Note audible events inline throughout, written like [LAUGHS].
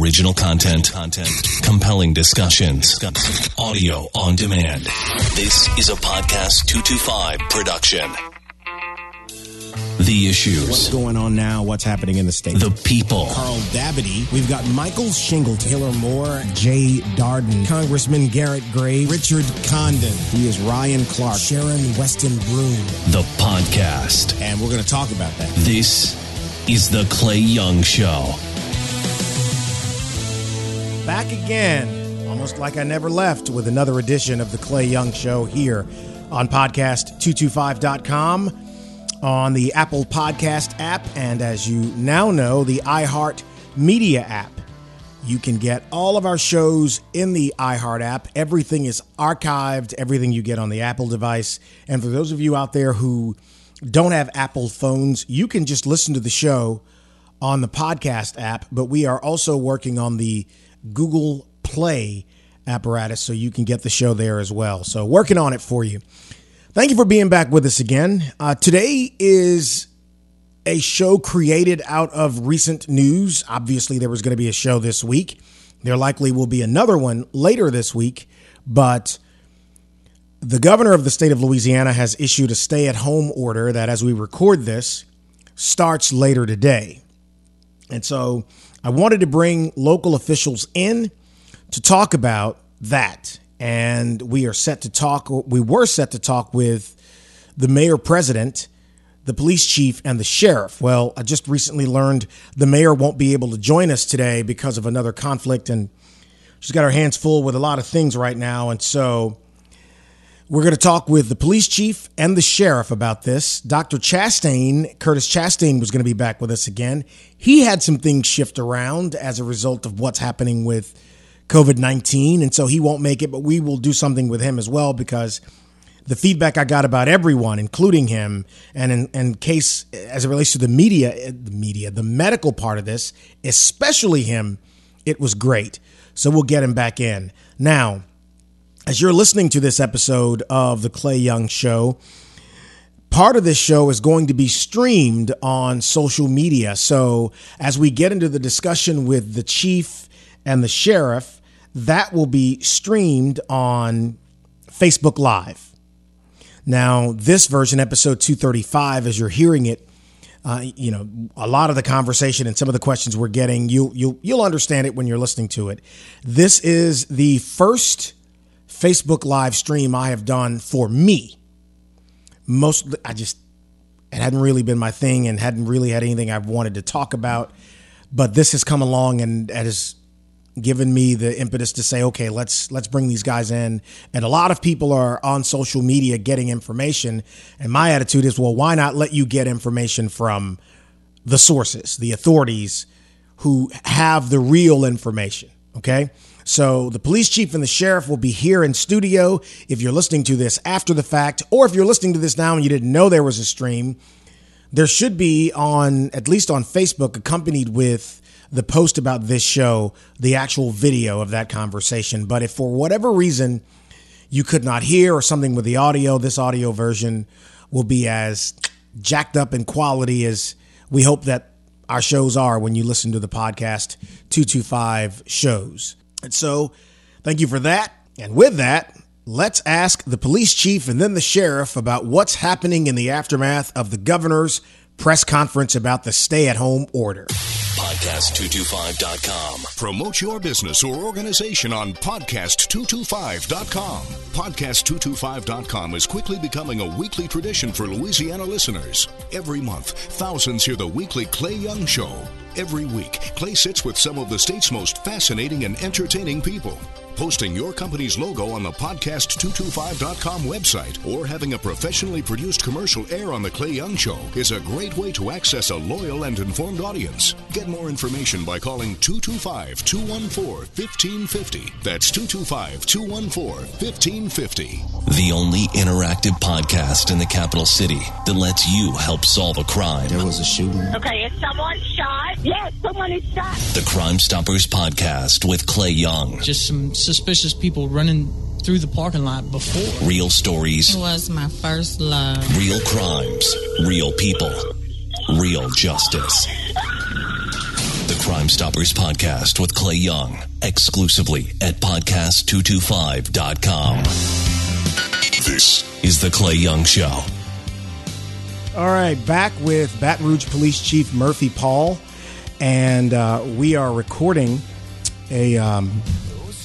Original content, content, compelling discussions, audio on demand. This is a podcast 225 production. The issues. What's going on now? What's happening in the state? The people. Carl Dabadie. We've got Michael Shingle, Taylor Moore, Jay Darden, Congressman Garret Graves, Richard Condon. He is Ryan Clark, Sharon Weston Broome. The podcast. And we're going to talk about that. This is the Clay Young Show. Back again, almost like I never left, with another edition of the Clay Young Show here on podcast225.com on the Apple Podcast app, and as you now know, the iHeart Media app. You can get all of our shows in the iHeart app. Everything is archived, everything you get on the Apple device. And for those of you out there who don't have Apple phones, you can just listen to the show on the podcast app, but we are also working on the Google Play apparatus so you can get the show there as well. So, working on it for you. Thank you for being back with us again. Uh, today is a show created out of recent news. Obviously, there was going to be a show this week. There likely will be another one later this week, but the governor of the state of Louisiana has issued a stay at home order that, as we record this, starts later today. And so I wanted to bring local officials in to talk about that and we are set to talk. We were set to talk with the mayor president, the police chief, and the sheriff. Well, I just recently learned the mayor won't be able to join us today because of another conflict, and she's got her hands full with a lot of things right now. And so we're going to talk with the police chief and the sheriff about this. Dr. Chastain, Curtis Chastain, was going to be back with us again. He had some things shift around as a result of what's happening with COVID 19. And so he won't make it, but we will do something with him as well because the feedback I got about everyone, including him, and in, case as it relates to the media, eh, the media, the medical part of this, especially him, it was great. So we'll get him back in. Now, as you're listening to this episode of the Clay Young Show, part of this show is going to be streamed on social media. So as we get into the discussion with the chief and the sheriff, that will be streamed on Facebook Live. Now, this version, episode 235, as you're hearing it, uh, you know, a lot of the conversation and some of the questions we're getting, you you you'll understand it when you're listening to it. This is the first Facebook live stream I have done for me. Most I just it hadn't really been my thing and hadn't really had anything I've wanted to talk about, but this has come along and has given me the impetus to say, okay, let's let's bring these guys in. And a lot of people are on social media getting information, and my attitude is, well, why not let you get information from the sources, the authorities who have the real information, okay? So the police chief and the sheriff will be here in studio if you're listening to this after the fact or if you're listening to this now and you didn't know there was a stream, there should be on at least on Facebook accompanied with the post about this show, the actual video of that conversation. But if for whatever reason you could not hear or something with the audio, this audio version will be as jacked up in quality as we hope that our shows are when you listen to the podcast 225 shows. And so, thank you for that. And with that, let's ask the police chief and then the sheriff about what's happening in the aftermath of the governor's press conference about the stay at home order. Podcast225.com. Promote your business or organization on podcast225.com. Podcast225.com is quickly becoming a weekly tradition for Louisiana listeners. Every month, thousands hear the weekly Clay Young Show. Every week, Clay sits with some of the state's most fascinating and entertaining people. Posting your company's logo on the podcast225.com website or having a professionally produced commercial air on The Clay Young Show is a great way to access a loyal and informed audience. Get more information by calling 225 214 1550. That's 225 214 1550. The only interactive podcast in the capital city that lets you help solve a crime. There was a shooting. Okay, is someone shot? Yes, someone is shot. The Crime Stoppers podcast with Clay Young. Just some suspicious people running through the parking lot before. Real stories, It was my first love. real crimes, real people, real justice. The Crime Stoppers podcast with Clay Young, exclusively at podcast225.com. This is The Clay Young Show. All right, back with Baton Rouge Police Chief Murphy Paul, and uh, we are recording a um,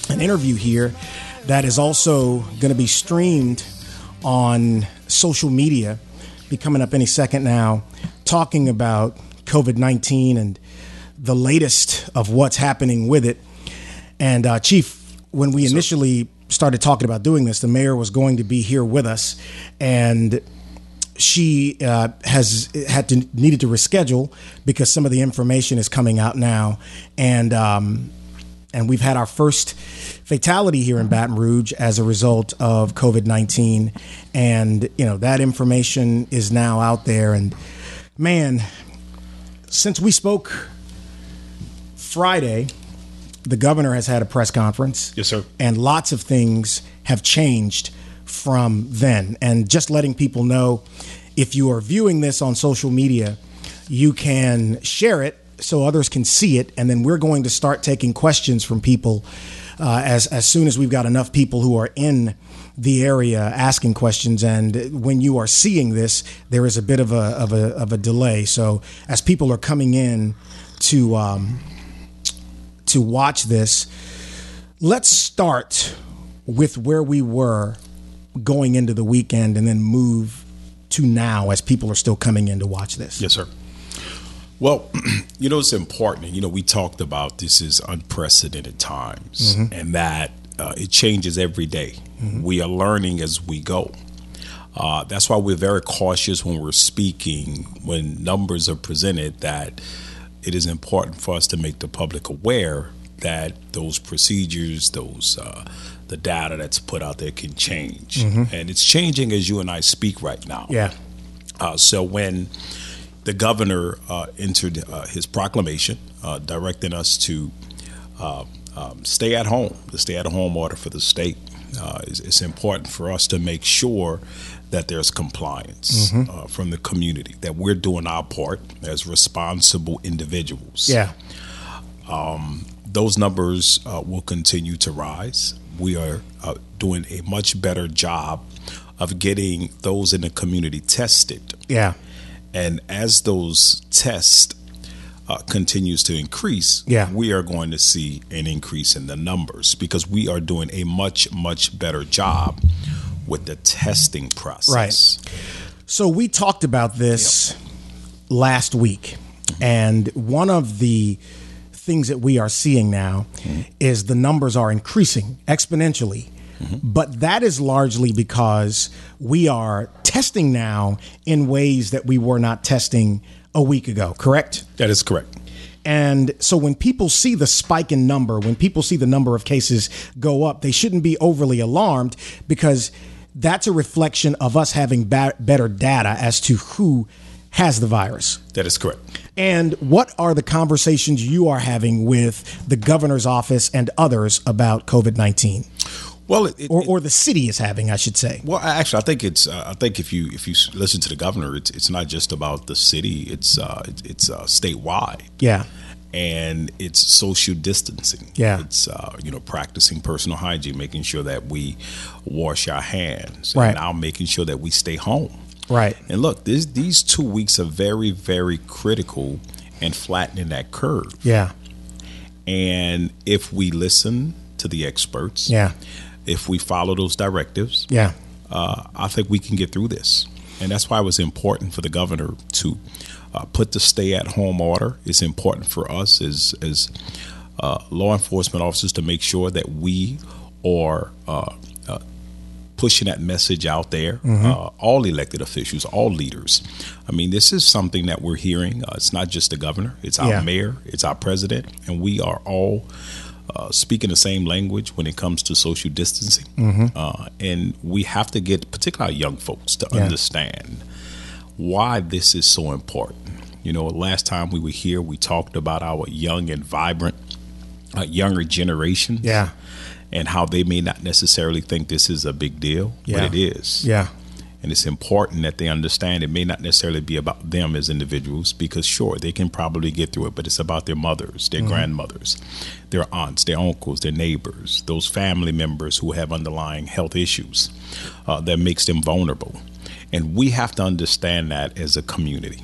an interview here that is also going to be streamed on social media. Be coming up any second now, talking about COVID nineteen and the latest of what's happening with it. And uh, Chief, when we initially started talking about doing this, the mayor was going to be here with us, and she uh, has had to needed to reschedule because some of the information is coming out now, and um, and we've had our first fatality here in Baton Rouge as a result of COVID nineteen, and you know that information is now out there, and man, since we spoke Friday, the governor has had a press conference. Yes, sir. And lots of things have changed from then. And just letting people know if you are viewing this on social media, you can share it so others can see it. And then we're going to start taking questions from people uh, as, as soon as we've got enough people who are in the area asking questions. And when you are seeing this, there is a bit of a, of a, of a delay. So as people are coming in to, um, to watch this, let's start with where we were going into the weekend and then move to now as people are still coming in to watch this. Yes, sir. Well, [CLEARS THROAT] you know, it's important. You know, we talked about this is unprecedented times and that uh, it changes every day. We are learning as we go. Uh, that's why we're very cautious when we're speaking, when numbers are presented, that it is important for us to make the public aware that those procedures, those uh, the data that's put out there can change, and it's changing as you and I speak right now. Yeah. Uh, so when the governor uh, entered uh, his proclamation uh, directing us to uh, um, stay at home, the stay at home order for the state, uh, it's, it's important for us to make sure that there's compliance uh, from the community, that we're doing our part as responsible individuals Yeah. those numbers uh, will continue to rise. We are uh, doing a much better job of getting those in the community tested. Yeah. And as those tests uh, continues to increase, Yeah. we are going to see an increase in the numbers because we are doing a much, much better job with the testing process. Right. So we talked about this last week, and one of the things that we are seeing now is the numbers are increasing exponentially. Mm-hmm. But that is largely because we are testing now in ways that we were not testing a week ago, correct? That is correct. And so when people see the spike in number, when people see the number of cases go up, they shouldn't be overly alarmed because that's a reflection of us having ba- better data as to who has the virus. That is correct. And what are the conversations you are having with the governor's office and others about COVID 19? Well, it, it, Or, or the city is having, I should say. Well, actually, I think it's. Uh, I think if you if you listen to the governor, it's it's not just about the city. It's uh, it's, it's uh, statewide, Yeah. and it's social distancing. Yeah. it's uh, you know practicing personal hygiene, making sure that we wash our hands, Right. and now making sure that we stay home. Right. And look, this, these two weeks are very very critical and flattening that curve. Yeah. And if we listen to the experts, Yeah. If we follow those directives, Yeah. uh, I think we can get through this. And that's why it was important for the governor to uh, put the stay at home order. It's important for us as, as uh, law enforcement officers to make sure that we are uh, uh, pushing that message out there. Uh, all elected officials, all leaders. I mean, this is something that we're hearing. Uh, it's not just the governor, it's our Yeah. mayor, it's our president, and we are all uh, speaking the same language when it comes to social distancing. Uh, and we have to get, particularly our young folks, to Yeah. understand why this is so important. You know, last time we were here, we talked about our young and vibrant, uh, younger generation. Yeah. And how they may not necessarily think this is a big deal, Yeah. but it is. Yeah. And it's important that they understand it may not necessarily be about them as individuals because, sure, they can probably get through it, but it's about their mothers, their grandmothers, their aunts, their uncles, their neighbors, those family members who have underlying health issues uh, that makes them vulnerable. And we have to understand that as a community.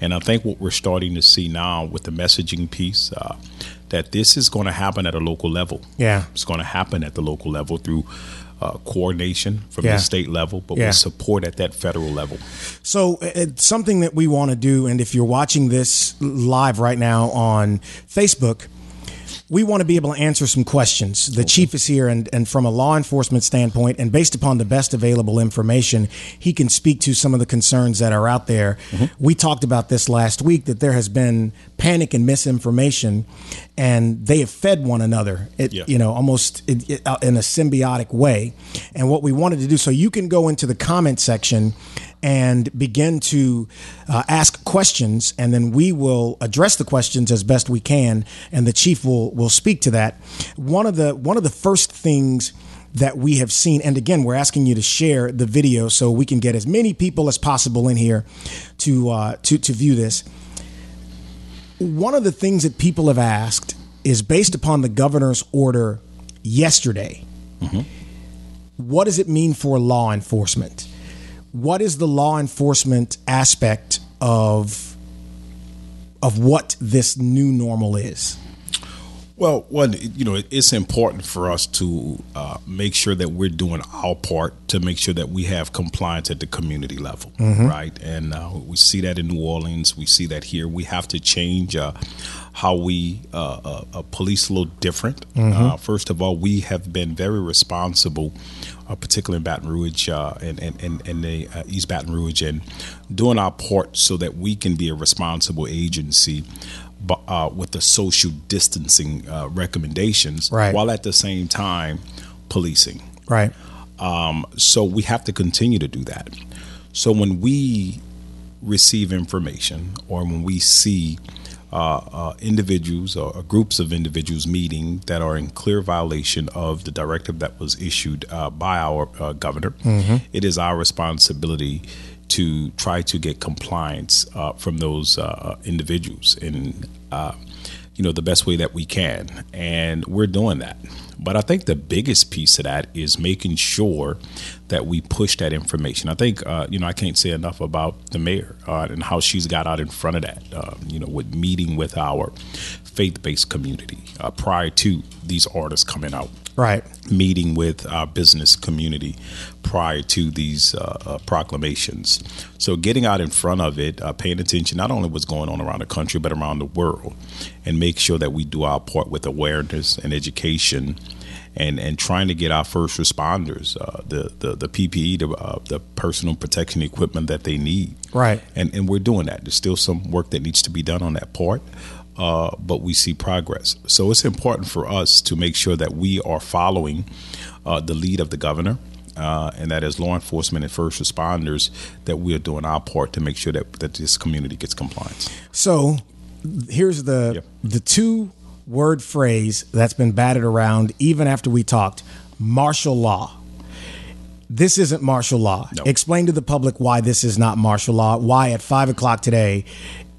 And I think what we're starting to see now with the messaging piece, uh, that this is going to happen at a local level. Yeah. It's going to happen at the local level through uh, coordination from Yeah. the state level, but Yeah. with support at that federal level. So uh, it's something that we want to do, and if you're watching this live right now on Facebook, we want to be able to answer some questions. The chief is here, and, and from a law enforcement standpoint, and based upon the best available information, he can speak to some of the concerns that are out there. We talked about this last week that there has been panic and misinformation, and they have fed one another. It, Yeah. You know, almost uh, in a symbiotic way. And what we wanted to do, so you can go into the comment section and begin to uh, ask questions, and then we will address the questions as best we can, and the chief will will speak to that. One of the one of the first things that we have seen, and again, we're asking you to share the video so we can get as many people as possible in here to uh, to to view this. One of the things that people have asked is based upon the governor's order yesterday. What does it mean for law enforcement? What is the law enforcement aspect of of what this new normal is? Well, one, you know, it's important for us to uh, make sure that we're doing our part to make sure that we have compliance at the community level, right? And uh, we see that in New Orleans. We see that here. We have to change uh, how we uh, uh, uh, police a little different. Uh, first of all, we have been very responsible, uh, particularly in Baton Rouge uh, and, and, and, and the uh, East Baton Rouge, and doing our part so that we can be a responsible agency bu- uh, with the social distancing uh, recommendations, Right. while at the same time policing. Right. Um, so we have to continue to do that. So when we receive information or when we see uh, uh, individuals or, or groups of individuals meeting that are in clear violation of the directive that was issued uh, by our uh, governor, it is our responsibility to try to get compliance uh, from those uh, individuals in uh, you know the best way that we can, and we're doing that. But I think the biggest piece of that is making sure that we push that information. I think uh, you know I can't say enough about the mayor uh, and how she's got out in front of that. Uh, you know, with meeting with our faith-based community uh, prior to these artists coming out Right. meeting with our business community prior to these uh, uh, proclamations. So, getting out in front of it, uh, paying attention not only what's going on around the country, but around the world, and make sure that we do our part with awareness and education. And, and trying to get our first responders uh, the, the the PPE, the, uh, the personal protection equipment that they need, Right. and and we're doing that. There's still some work that needs to be done on that part, uh, but we see progress. So it's important for us to make sure that we are following uh, the lead of the governor, uh, and that as law enforcement and first responders, that we are doing our part to make sure that that this community gets compliance. So here's the Yep. the two word phrase that's been batted around even after we talked martial law. This isn't martial law. No. Explain to the public why this is not martial law. Why at five o'clock today,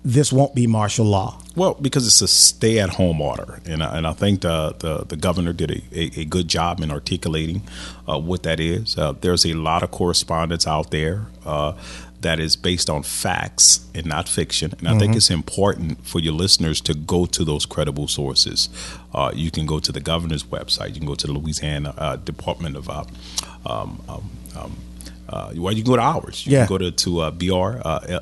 this won't be martial law. Well, because it's a stay-at-home order, and I, and I think the, the the governor did a, a, a good job in articulating uh, what that is. Uh, there's a lot of correspondence out there uh, that is based on facts and not fiction, and I think it's important for your listeners to go to those credible sources. Uh, you can go to the governor's website. You can go to the Louisiana uh, Department of uh, um, um, um, uh, well, you can go to ours. You Yeah. can go to, to uh, br uh,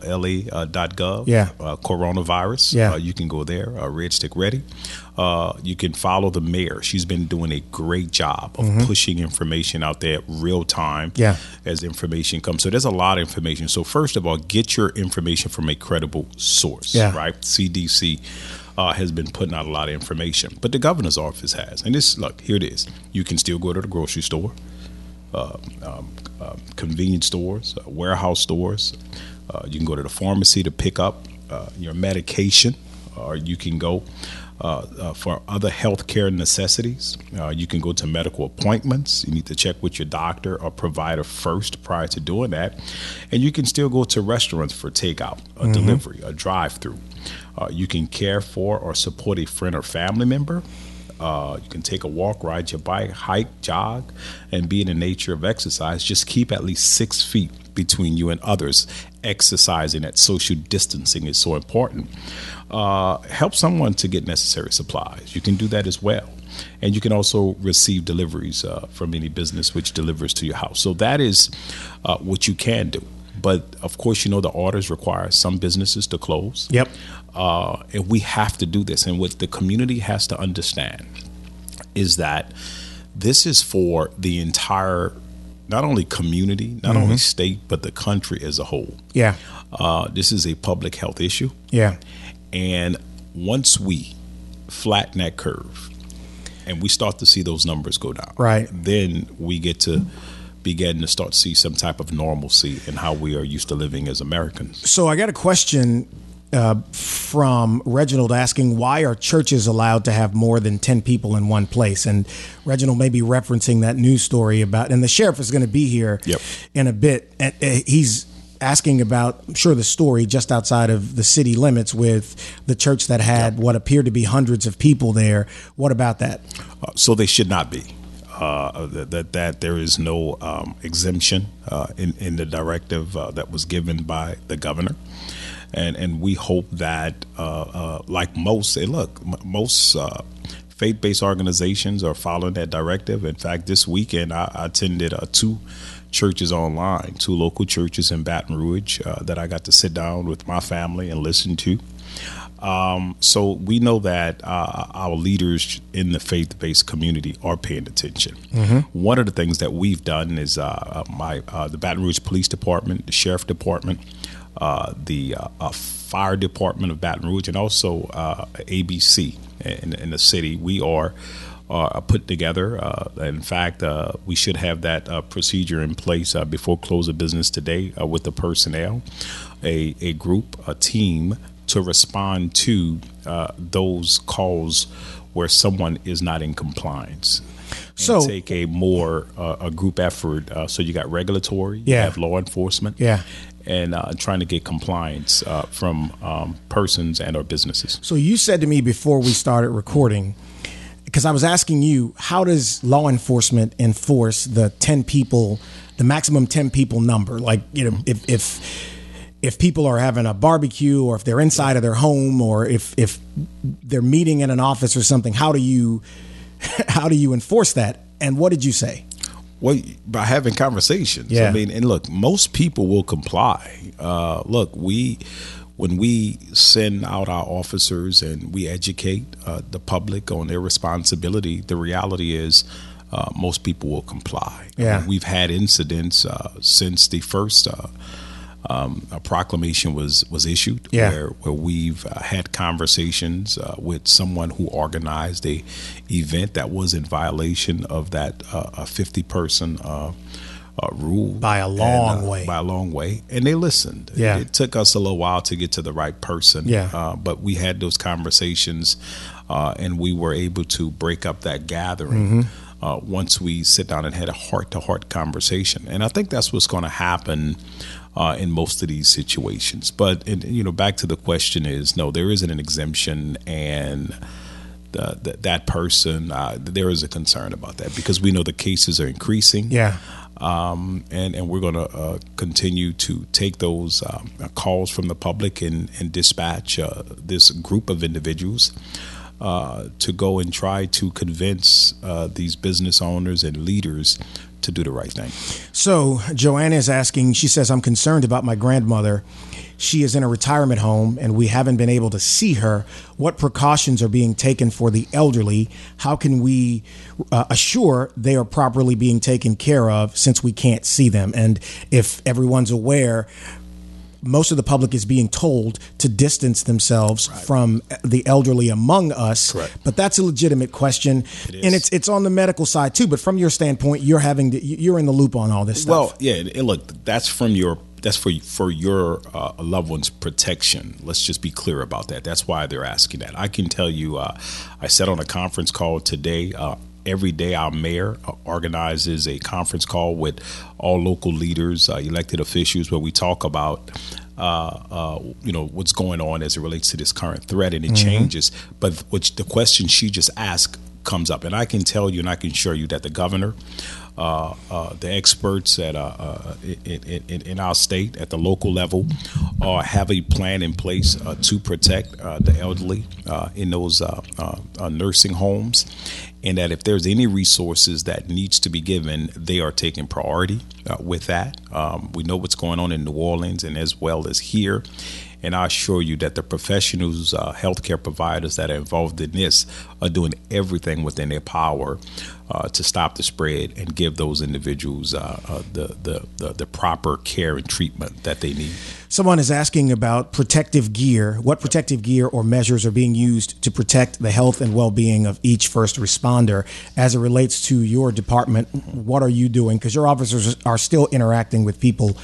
uh, dot gov. Yeah. Uh, coronavirus. Yeah. Uh, you can go there. Uh, Red Stick Ready. Uh, you can follow the mayor. She's been doing a great job of pushing information out there real time. Mm-hmm. Yeah. As information comes, so there's a lot of information. So first of all, get your information from a credible source. Yeah. Right. CDC. Uh, has been putting out a lot of information, but the governor's office has. And this, look, here it is. You can still go to the grocery store um, convenience stores, uh, warehouse stores. Uh, you can go to the pharmacy to pick up uh, your medication, or you can go uh, uh, for other healthcare necessities. Uh, you can go to medical appointments. You need to check with your doctor or provider first prior to doing that. And you can still go to restaurants for takeout, a Mhm. delivery, a drive through. Uh, you can care for or support a friend or family member. Uh, you can take a walk, ride your bike, hike, jog, and be in the nature of exercise. Just keep at least six feet between you and others. Exercising, that social distancing is so important. Uh, help someone to get necessary supplies. You can do that as well. And you can also receive deliveries uh, from any business which delivers to your house. So that is uh, what you can do. But of course, you know the orders require some businesses to close. Yep. Uh, and we have to do this. And what the community has to understand is that this is for the entire, not only community, not only Mhm. state, but the country as a whole. Yeah. Uh, this is a public health issue. Yeah. And once we flatten that curve and we start to see those numbers go down, Right. then we get to begin to start to see some type of normalcy in how we are used to living as Americans. So I got a question uh, from Reginald asking why are churches allowed to have more than 10 people in one place? And Reginald may be referencing that news story about, and the sheriff is going to be here Yep. in a bit. And uh, he's asking about, I'm sure, the story just outside of the city limits with the church that had what appeared to be hundreds of people there. What about that? Uh, so they should not be. Uh, that, that that there is no um, exemption uh, in in the directive uh, that was given by the governor, and and we hope that uh, uh, like most and look m- most uh, faith-based organizations are following that directive. In fact, this weekend I, I attended uh, two churches online, two local churches in Baton Rouge uh, that I got to sit down with my family and listen to. Um, so we know that uh, our leaders in the faith-based community are paying attention. Mhm. One of the things that we've done is my uh, the Baton Rouge Police Department, the Sheriff Department, uh, the uh, uh, Fire Department of Baton Rouge, and also uh, ABC in, in the city. We are. Uh, put together. Uh, in fact, uh, we should have that uh, procedure in place uh, before close of business today uh, with the personnel, a, a group, a team to respond to uh, those calls where someone is not in compliance. So- take a more uh, a group effort. Uh, so you got regulatory, you Yeah. have law enforcement, Yeah. And uh, trying to get compliance uh, from um, persons and or businesses. So you said to me before we started recording, because I was asking you, how does law enforcement enforce the ten people, the maximum ten people number? Like, you know, if if if people are having a barbecue, or if they're inside of their home, or if if they're meeting in an office or something, how do you [LAUGHS] how do you enforce that? And what did you say? Well, by having conversations. Yeah. I mean, and look, most people will comply. Uh, look, we when we send out our officers and we educate uh, the public on their responsibility, the reality is. Uh, most people will comply. I Yeah. mean, we've had incidents uh, since the first uh, um, a proclamation was was issued, Yeah. where where we've uh, had conversations uh, with someone who organized a event that was in violation of that uh, fifty person uh, uh, rule By a long And, uh, way. By a long way, and they listened. Yeah. it took us a little while to get to the right person. Yeah. uh, but we had those conversations, uh, and we were able to break up that gathering. Mhm. Uh, once we sit down and had a heart-to-heart conversation, and I think that's what's going to happen uh, in most of these situations. But and, you know, back to the question is no, there isn't an exemption, and the, the, that person uh, there is a concern about that because we know the cases are increasing. Yeah. Um, and and we're going to uh, continue to take those um, calls from the public and and dispatch uh, this group of individuals. Uh, to go and try to convince uh, these business owners and leaders to do the right thing. So Joanna is asking. She says, "I'm concerned about my grandmother. She is in a retirement home, and we haven't been able to see her. What precautions are being taken for the elderly? How can we uh, assure they are properly being taken care of since we can't see them? And if everyone's aware." Most of the public is being told to distance themselves from the elderly among us, Correct. but that's a legitimate question, and it's it's on the medical side too. But from your standpoint, you're having to, you're in the loop on all this stuff. Well, yeah, and look, that's from your that's for for your uh, loved one's protection. Let's just be clear about that. That's why they're asking that. I can tell you, uh, I said on a conference call today. Uh, every day, our mayor organizes a conference call with all local leaders, uh, elected officials, where we talk about uh, uh, you know what's going on as it relates to this current threat, and it mm-hmm. changes. But which the question she just asked comes up, and I can tell you and I can assure you that the governor, uh, uh, the experts at uh, uh in, in, in, our state at the local level uh, have a plan in place uh, to protect the elderly in those nursing homes, and that if there's any resources that needs to be given, they are taking priority with that. Um, we know what's going on in New Orleans and as well as here. And I assure you that the professionals, uh, healthcare providers that are involved in this are doing everything within their power uh, to stop the spread and give those individuals uh, uh, the, the, the, the, proper care and treatment that they need. Someone is asking about protective gear. What protective gear or measures are being used to protect the health and well being of each first responder as it relates to your department? What are you doing? Because your officers are still interacting with people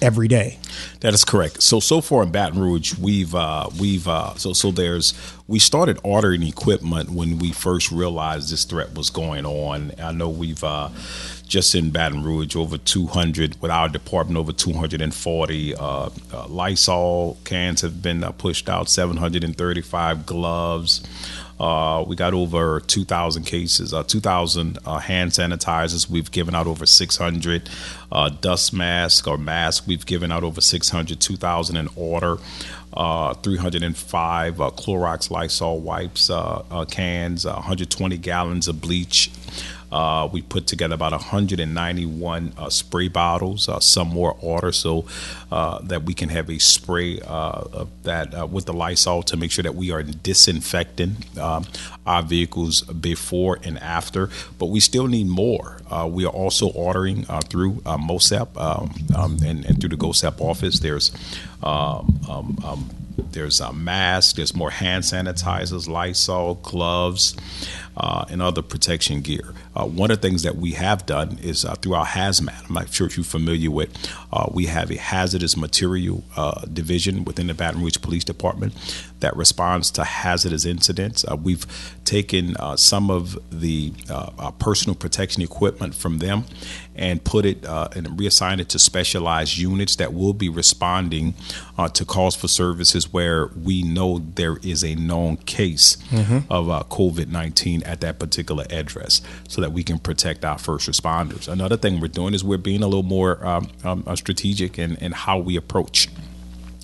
every day. That is correct. So so far in Baton Rouge, we've uh, we've uh, so so there's we started ordering equipment when we first realized this threat was going on. I know we've uh, just in Baton Rouge over 200 with our department over 240 uh, uh, Lysol cans have been uh, pushed out, 735 gloves. Uh, we got over 2,000 cases, uh, 2,000 uh, hand sanitizers. We've given out over 600 uh, dust masks or masks. We've given out over 600, 2,000 in order. Uh, 305 uh, Clorox Lysol wipes cans, 120 gallons of bleach. Uh, we put together about 191 uh, spray bottles, uh, some more order, so uh, that we can have a spray uh, that uh, with the Lysol to make sure that we are disinfecting our vehicles before and after. But we still need more. we are also ordering through MOHSEP um, um, and, and, through the GOHSEP office. There's um, um, um, there's a mask, there's more hand sanitizers, Lysol, gloves, uh, and other protection gear. Uh, one of the things that we have done is uh, through our hazmat. I'm not sure if you're familiar with. Uh, we have a hazardous material uh, division within the Baton Rouge Police Department that responds to hazardous incidents. Uh, we've taken some of the personal protection equipment from them and put it and reassigned it to specialized units that will be responding to calls for services where we know there is a known case mm-hmm. of COVID 19 at that particular address so that we can protect our first responders. Another thing we're doing is we're being a little more um, um, uh, strategic in, in how we approach.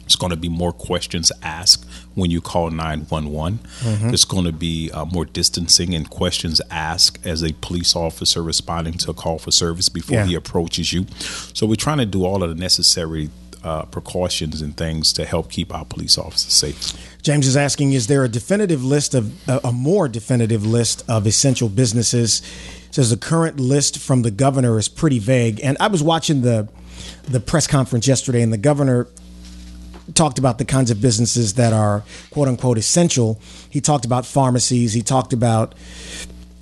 It's going to be more questions asked when you call 911. Mm-hmm. There's going to be uh, more distancing and questions asked as a police officer responding to a call for service before yeah. he approaches you. So we're trying to do all of the necessary uh, precautions and things to help keep our police officers safe. James is asking: Is there a definitive list of a more definitive list of essential businesses? Says the current list from the governor is pretty vague. And I was watching the the press conference yesterday, and the governor talked about the kinds of businesses that are quote unquote essential. He talked about pharmacies. He talked about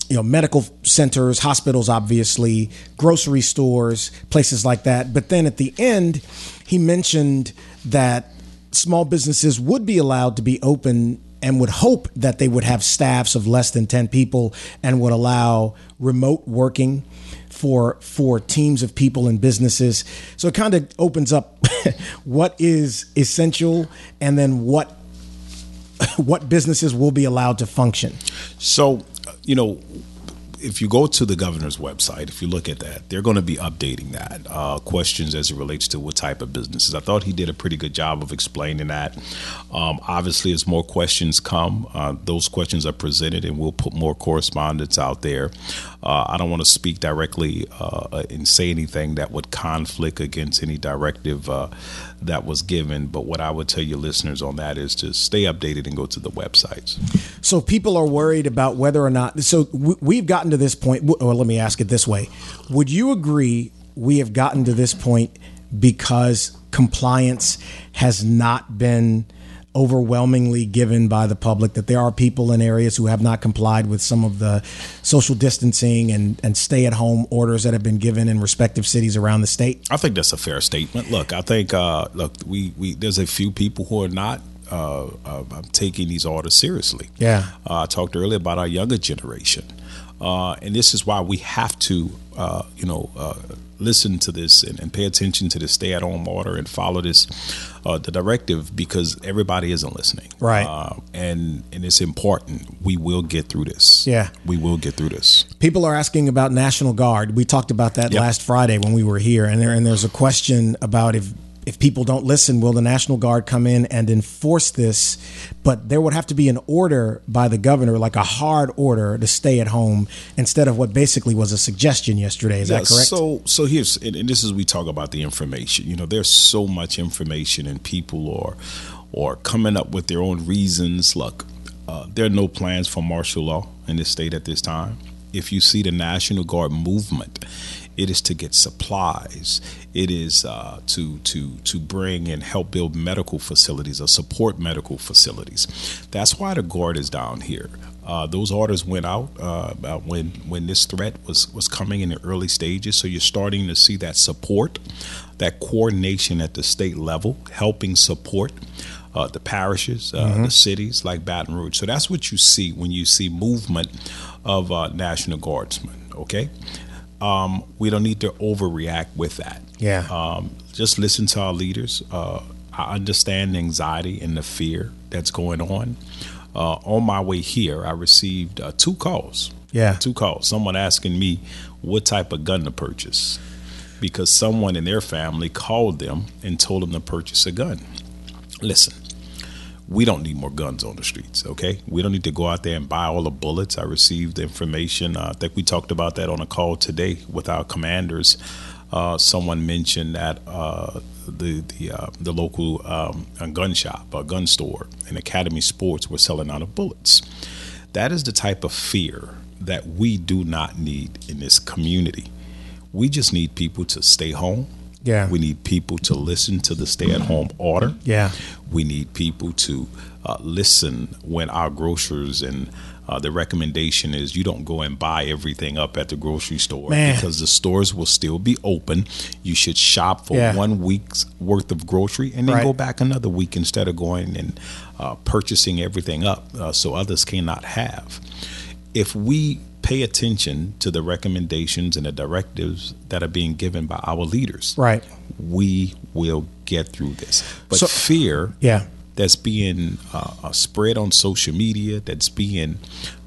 you know medical centers, hospitals, obviously, grocery stores, places like that. But then at the end, he mentioned that small businesses would be allowed to be open and would hope that they would have staffs of less than 10 people and would allow remote working for for teams of people and businesses. So it kind of opens up [LAUGHS] what is essential and then what [LAUGHS] what businesses will be allowed to function. So you know if you go to the governor's website, if you look at that, they're going to be updating that uh, questions as it relates to what type of businesses. I thought he did a pretty good job of explaining that. Um, obviously, as more questions come, uh, those questions are presented, and we'll put more correspondence out there. Uh, I don't want to speak directly uh, and say anything that would conflict against any directive uh, that was given. But what I would tell your listeners on that is to stay updated and go to the websites. So people are worried about whether or not. So we've gotten to this point. Well, let me ask it this way: Would you agree we have gotten to this point because compliance has not been overwhelmingly given by the public that there are people in areas who have not complied with some of the social distancing and, and stay at home orders that have been given in respective cities around the state? I think that's a fair statement. Look, I think uh, look we, we there's a few people who are not uh, uh, taking these orders seriously. Yeah. Uh, I talked earlier about our younger generation, uh, and this is why we have to, uh, you know, uh, listen to this and, and, pay attention to the stay-at-home order and follow this, uh, the directive, because everybody isn't listening. Right. Uh, and and it's important. We will get through this. Yeah. We will get through this. People are asking about National Guard. We talked about that yep. last Friday when we were here, and there and there's a question about if if people don't listen, will the National Guard come in and enforce this? But there would have to be an order by the governor, like a hard order to stay at home instead of what basically was a suggestion yesterday. Is yeah, that correct? So, so here's, and, this is we talk about the information. You know, there's so much information, and people are, or coming up with their own reasons. Look, uh, there are no plans for martial law in this state at this time. If you see the National Guard movement, it is to get supplies. It is uh, to to to bring and help build medical facilities or support medical facilities. That's why the guard is down here. Uh, those orders went out uh, when when this threat was was coming in the early stages. So you're starting to see that support, that coordination at the state level, helping support. Uh, the parishes, uh, mm-hmm. the cities like Baton Rouge. So that's what you see when you see movement of uh, National Guardsmen. Okay, um, we don't need to overreact with that. Yeah. Um, just listen to our leaders. Uh, I understand the anxiety and the fear that's going on. Uh, on my way here, I received uh, two calls. Yeah. Two calls. Someone asking me what type of gun to purchase because someone in their family called them and told them to purchase a gun. Listen, we don't need more guns on the streets, okay? We don't need to go out there and buy all the bullets. I received information. Uh, I think we talked about that on a call today with our commanders. Uh, someone mentioned that uh, the the uh, the local um, gun shop, a gun store, and Academy Sports were selling out of bullets. That is the type of fear that we do not need in this community. We just need people to stay home yeah. We need people to listen to the stay at home order. Yeah. We need people to uh, listen when our grocers and uh, the recommendation is you don't go and buy everything up at the grocery store Man. because the stores will still be open. You should shop for yeah. one week's worth of grocery and then right. go back another week instead of going and uh, purchasing everything up uh, so others cannot have. If we pay attention to the recommendations and the directives that are being given by our leaders, right, we will get through this. But so, fear, yeah, that's being uh, uh, spread on social media, that's being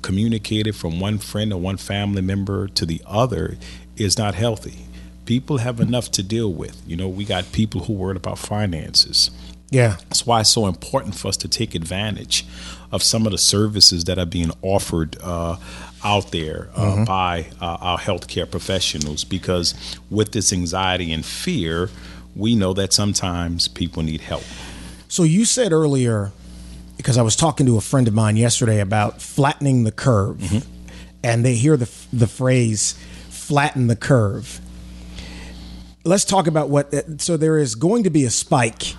communicated from one friend or one family member to the other, is not healthy. People have enough to deal with. You know, we got people who worry about finances. Yeah. That's why it's so important for us to take advantage of some of the services that are being offered uh, out there uh, mm-hmm. by uh, our healthcare professionals because with this anxiety and fear, we know that sometimes people need help. So you said earlier, because I was talking to a friend of mine yesterday about flattening the curve, mm-hmm. and they hear the the phrase "flatten the curve." Let's talk about what. So there is going to be a spike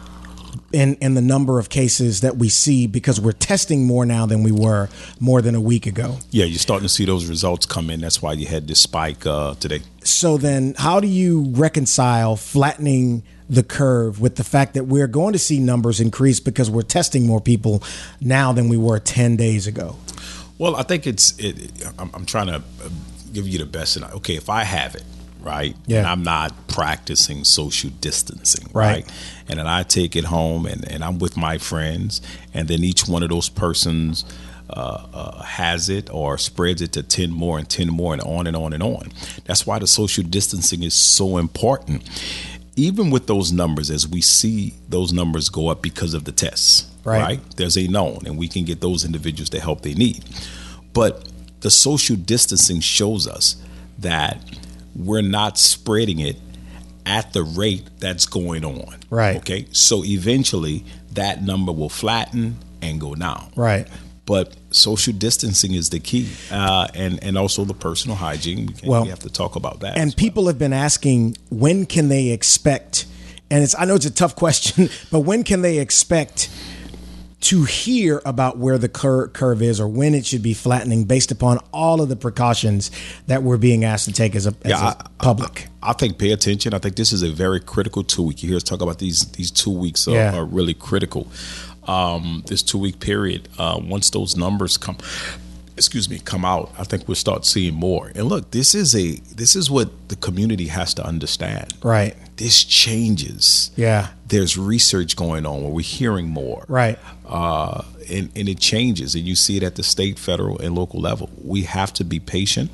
in in the number of cases that we see because we're testing more now than we were more than a week ago. Yeah, you're starting to see those results come in. That's why you had this spike uh, today. So then, how do you reconcile flattening? the curve with the fact that we're going to see numbers increase because we're testing more people now than we were 10 days ago? Well, I think it's, it, I'm, I'm trying to give you the best. Okay, if I have it, right? Yeah. And I'm not practicing social distancing, right? right? And then I take it home and, and I'm with my friends, and then each one of those persons uh, uh, has it or spreads it to 10 more and 10 more and on and on and on. That's why the social distancing is so important. Even with those numbers, as we see those numbers go up because of the tests, right? right? There's a known, and we can get those individuals the help they need. But the social distancing shows us that we're not spreading it at the rate that's going on. Right. Okay. So eventually that number will flatten and go down. Right. But social distancing is the key, uh, and and also the personal hygiene. We, can, well, we have to talk about that. And people have been asking when can they expect, and it's I know it's a tough question, [LAUGHS] but when can they expect to hear about where the cur- curve is or when it should be flattening based upon all of the precautions that we're being asked to take as a, as Yeah, a I- public. I, I think pay attention. I think this is a very critical two week. You hear us talk about these these two weeks are, Yeah. are really critical. Um, this two week period, uh, once those numbers come, excuse me, come out, I think we'll start seeing more. And look, this is a this is what the community has to understand. right. This changes. Yeah. There's research going on where we're hearing more. Right. Uh, and, and it changes, and you see it at the state, federal, and local level. We have to be patient.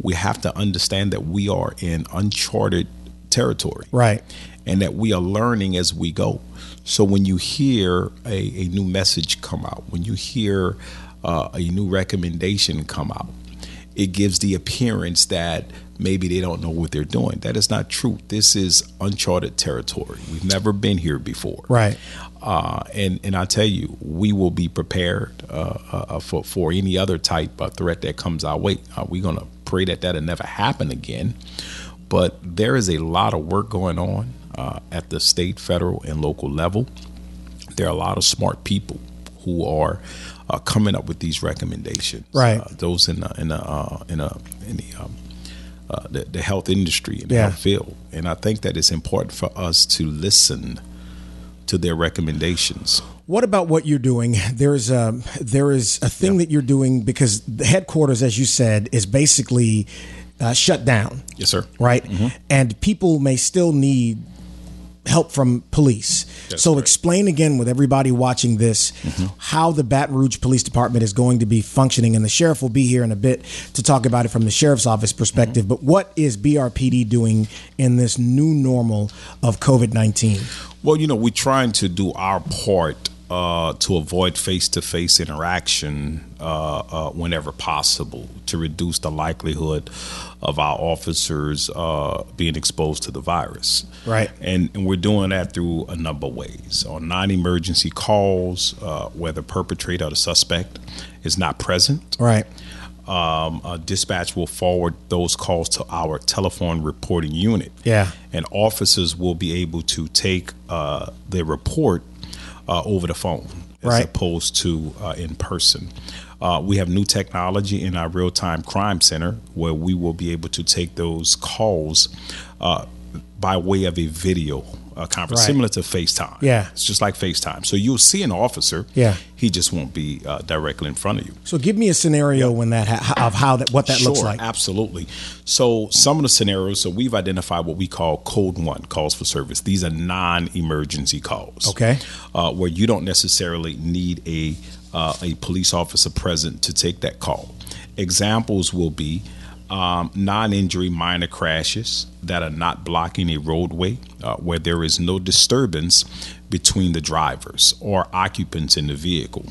We have to understand that we are in uncharted territory, Right. and that we are learning as we go. So when you hear a, a new message come out, when you hear uh, a new recommendation come out, it gives the appearance that maybe they don't know what they're doing. That is not true. This is uncharted territory. We've never been here before. Right. Uh, and and I tell you, we will be prepared uh, uh, for for any other type of threat that comes our way. Uh, we're gonna pray that that'll never happen again. But there is a lot of work going on uh, at the state, federal, and local level. There are a lot of smart people who are uh, coming up with these recommendations. Right. Uh, those in the, in the, uh, in, a, in the, um, uh, the the health industry and the Yeah. health field, and I think that it's important for us to listen to their recommendations. What about what you're doing? There's a there is a thing that you're doing because the headquarters, as you said, is basically uh, shut down. Yes, sir. right? Mm-hmm. And people may still need help from police. That's so correct. explain again with everybody watching this mm-hmm. how the Baton Rouge Police Department is going to be functioning and the sheriff will be here in a bit to talk about it from the sheriff's office perspective. Mm-hmm. But what is BRPD doing in this new normal of COVID-19? Well, you know, we're trying to do our part uh, to avoid face-to-face interaction uh, uh, whenever possible to reduce the likelihood of our officers uh, being exposed to the virus. Right. And, and we're doing that through a number of ways. On non-emergency calls, uh, where the perpetrator or the suspect is not present, Right. Um, uh, dispatch will forward those calls to our telephone reporting unit. Yeah. And officers will be able to take uh, their report uh, over the phone as Right. opposed to uh, in person. Uh, we have new technology in our real time crime center where we will be able to take those calls uh, by way of a video uh, conference, Right. similar to FaceTime. Yeah. It's just like FaceTime. So you'll see an officer. Yeah. He just won't be uh, directly in front of you. So give me a scenario when that ha- of how that what that looks like. Absolutely. So some of the scenarios, so we've identified what we call code one calls for service. These are non-emergency calls. Okay. Uh, where you don't necessarily need a uh, a police officer present to take that call. Examples will be um, non-injury minor crashes that are not blocking a roadway, uh, where there is no disturbance between the drivers or occupants in the vehicle.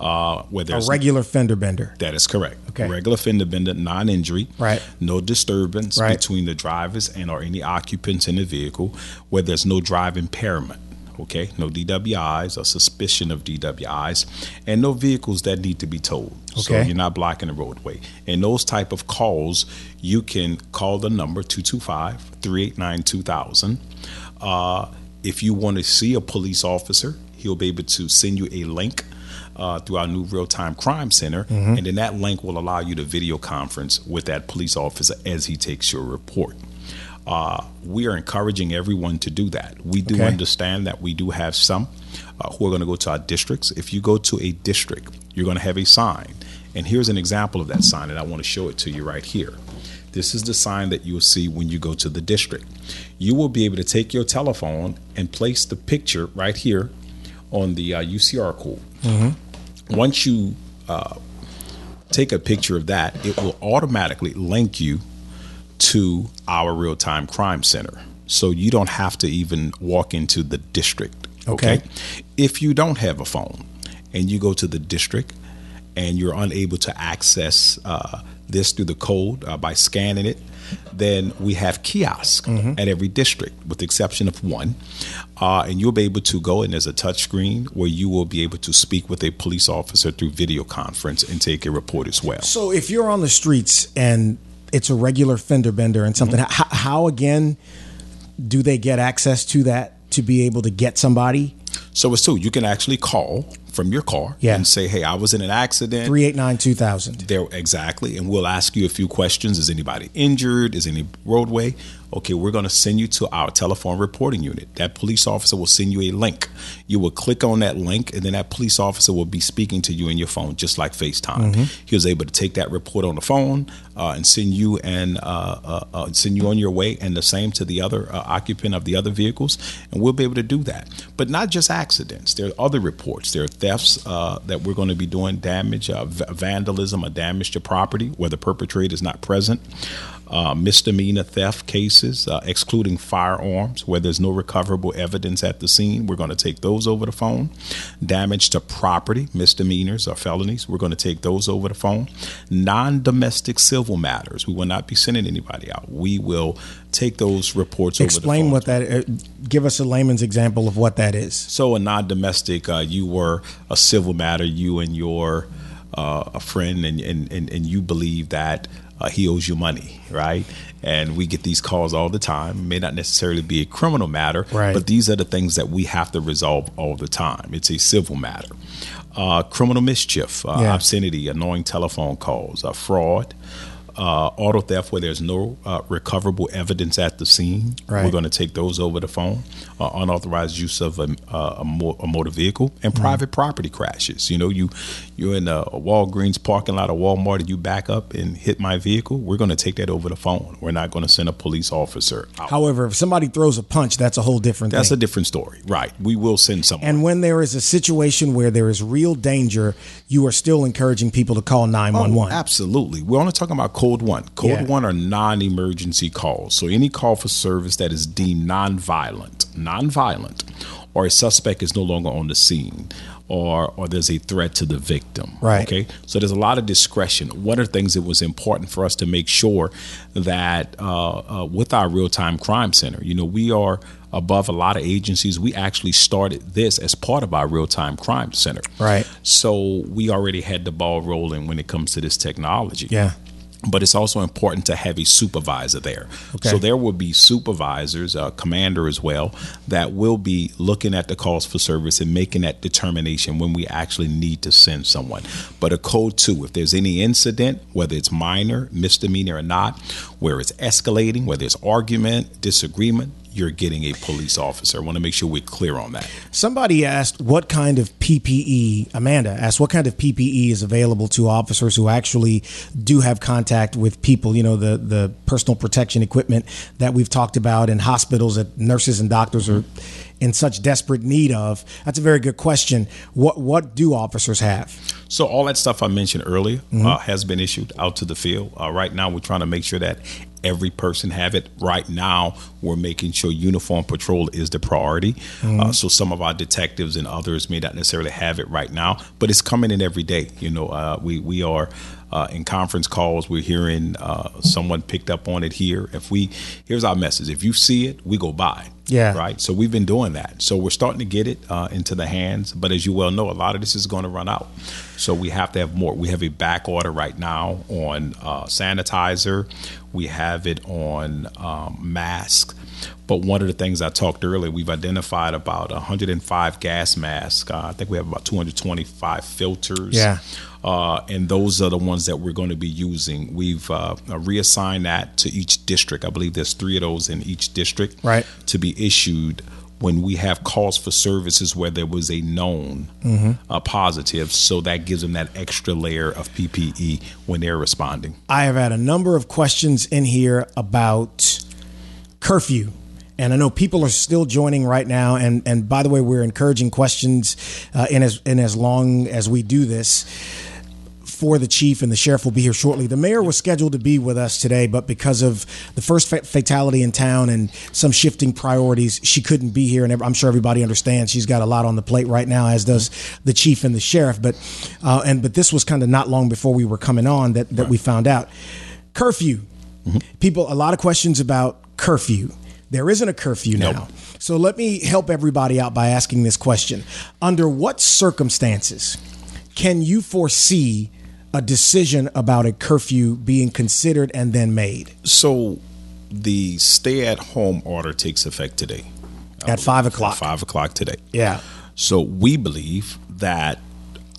Uh, where A regular fender bender. that is correct. Okay. Regular fender bender, non-injury. Right. No disturbance Right. between the drivers and or any occupants in the vehicle where there's no drive impairment. Okay. No DWIs or suspicion of DWIs, and no vehicles that need to be towed. Okay. So you're not blocking the roadway. And those type of calls, you can call the number 225-389-2000. Uh, if you want to see a police officer, he'll be able to send you a link uh, through our new real time crime center, Mm-hmm. and then that link will allow you to video conference with that police officer as he takes your report. Uh, we are encouraging everyone to do that. We do Okay. understand that we do have some uh, who are going to go to our districts. If you go to a district, you're going to have a sign. And here's an example of that sign, and I want to show it to you right here. This is the sign that you'll see when you go to the district. You will be able to take your telephone and place the picture right here on the uh, QR code. Once you uh, take a picture of that, it will automatically link you to our real time crime center. So you don't have to even walk into the district. Okay. If you don't have a phone and you go to the district and you're unable to access uh, this through the code uh, by scanning it, then we have kiosks at every district, with the exception of one. Uh, and you'll be able to go, and there's a touch screen where you will be able to speak with a police officer through video conference and take a report as well. So if you're on the streets and it's a regular fender bender and something, Mm-hmm. how, how again do they get access to that to be able to get somebody? So it's two. You can actually call from your car Yeah. and say, "Hey, I was in an accident." 389 2000. There exactly, and we'll ask you a few questions. Is anybody injured? Is any roadway? Okay, we're going to send you to our telephone reporting unit. That police officer will send you a link. You will click on that link, and then that police officer will be speaking to you in your phone, just like FaceTime. He was able to take that report on the phone uh, and send you and uh, uh, uh, send you on your way, and the same to the other uh, occupant of the other vehicles, and we'll be able to do that. But not just accidents. There are other reports. There are thefts uh, that we're going to be doing, damage, uh, v- vandalism, or damage to property where the perpetrator is not present uh, misdemeanor theft cases, uh, excluding firearms, where there's no recoverable evidence at the scene. We're going to take those over the phone. Damage to property, misdemeanors or felonies, we're going to take those over the phone. Non domestic civil matters, we will not be sending anybody out. We will take those reports Explain over the phone. what that, uh, give us a layman's example of what that is. So, a non-domestic, uh, you were a civil matter. You and your uh, a friend, and, and and and you believe that uh, he owes you money, right? And we get these calls all the time. It may not necessarily be a criminal matter, Right. but these are the things that we have to resolve all the time. It's a civil matter. Uh, criminal mischief, uh, Yeah. obscenity, annoying telephone calls, uh, fraud. Uh, auto theft where there's no uh, recoverable evidence at the scene. Right. We're going to take those over the phone. Uh, unauthorized use of a, uh, a, a motor vehicle and Mm-hmm. private property crashes. You know, you you're in a, a Walgreens parking lot of Walmart and you back up and hit my vehicle. We're going to take that over the phone. We're not going to send a police officer. Out. However, if somebody throws a punch, that's a whole different That's a different story, right? We will send someone. and when there is a situation where there is real danger, you are still encouraging people to call 911. Oh, absolutely. We're only talking about code one. Code Yeah. one are non emergency calls. So any call for service that is deemed non violent, non violent, or a suspect is no longer on the scene. Or, or there's a threat to the victim. Right. Okay. So there's a lot of discretion. One of the things that was important for us to make sure that uh, uh, with our real time crime center, you know, we are above a lot of agencies. We actually started this as part of our real time crime center. Right. So we already had the ball rolling when it comes to this technology. Yeah. But it's also important to have a supervisor there. Okay. So there will be supervisors, a commander as well, that will be looking at the calls for service and making that determination when we actually need to send someone. But a code two, if there's any incident, whether it's minor, misdemeanor or not, where it's escalating, whether it's argument, disagreement, you're getting a police officer. I want to make sure we're clear on that. Somebody asked what kind of PPE, Amanda asked what kind of PPE is available to officers who actually do have contact with people, you know, the, the personal protection equipment that we've talked about in hospitals that nurses and doctors are in such desperate need of. That's a very good question. What what do officers have? So all that stuff I mentioned earlier uh, has been issued out to the field. Uh, right now, we're trying to make sure that every person have it. Right now, we're making sure uniform patrol is the priority. Uh, so some of our detectives and others may not necessarily have it right now, but it's coming in every day. You know, uh, we we are. Uh, in conference calls, we're hearing uh, someone picked up on it here. If we, here's our message: if you see it, we go by. Yeah. Right. So we've been doing that. So we're starting to get it uh, into the hands. But as you well know, a lot of this is going to run out. So we have to have more. We have a back order right now on uh, sanitizer. We have it on um, masks. But one of the things I talked earlier, we've identified about 105 gas masks. Uh, I think we have about 225 filters. Yeah. Uh, and those are the ones that we're going to be using. We've uh, reassigned that to each district. I believe there's three of those in each district Right. to be issued when we have calls for services where there was a known uh, positive. So that gives them that extra layer of PPE when they're responding. I have had a number of questions in here about curfew. And I know people are still joining right now. And, and by the way, we're encouraging questions uh, in as in as long as we do this for the chief, and the sheriff will be here shortly. The mayor was scheduled to be with us today, but because of the first fa- fatality in town and some shifting priorities, she couldn't be here. And I'm sure everybody understands she's got a lot on the plate right now, as does the chief and the sheriff. But uh, and but this was kind of not long before we were coming on that that we found out curfew. People, a lot of questions about curfew. There isn't a curfew Nope. now. So let me help everybody out by asking this question. Under what circumstances can you foresee a decision about a curfew being considered and then made So the stay at home order takes effect today. at five o'clock? Five o'clock today. Yeah. So we believe that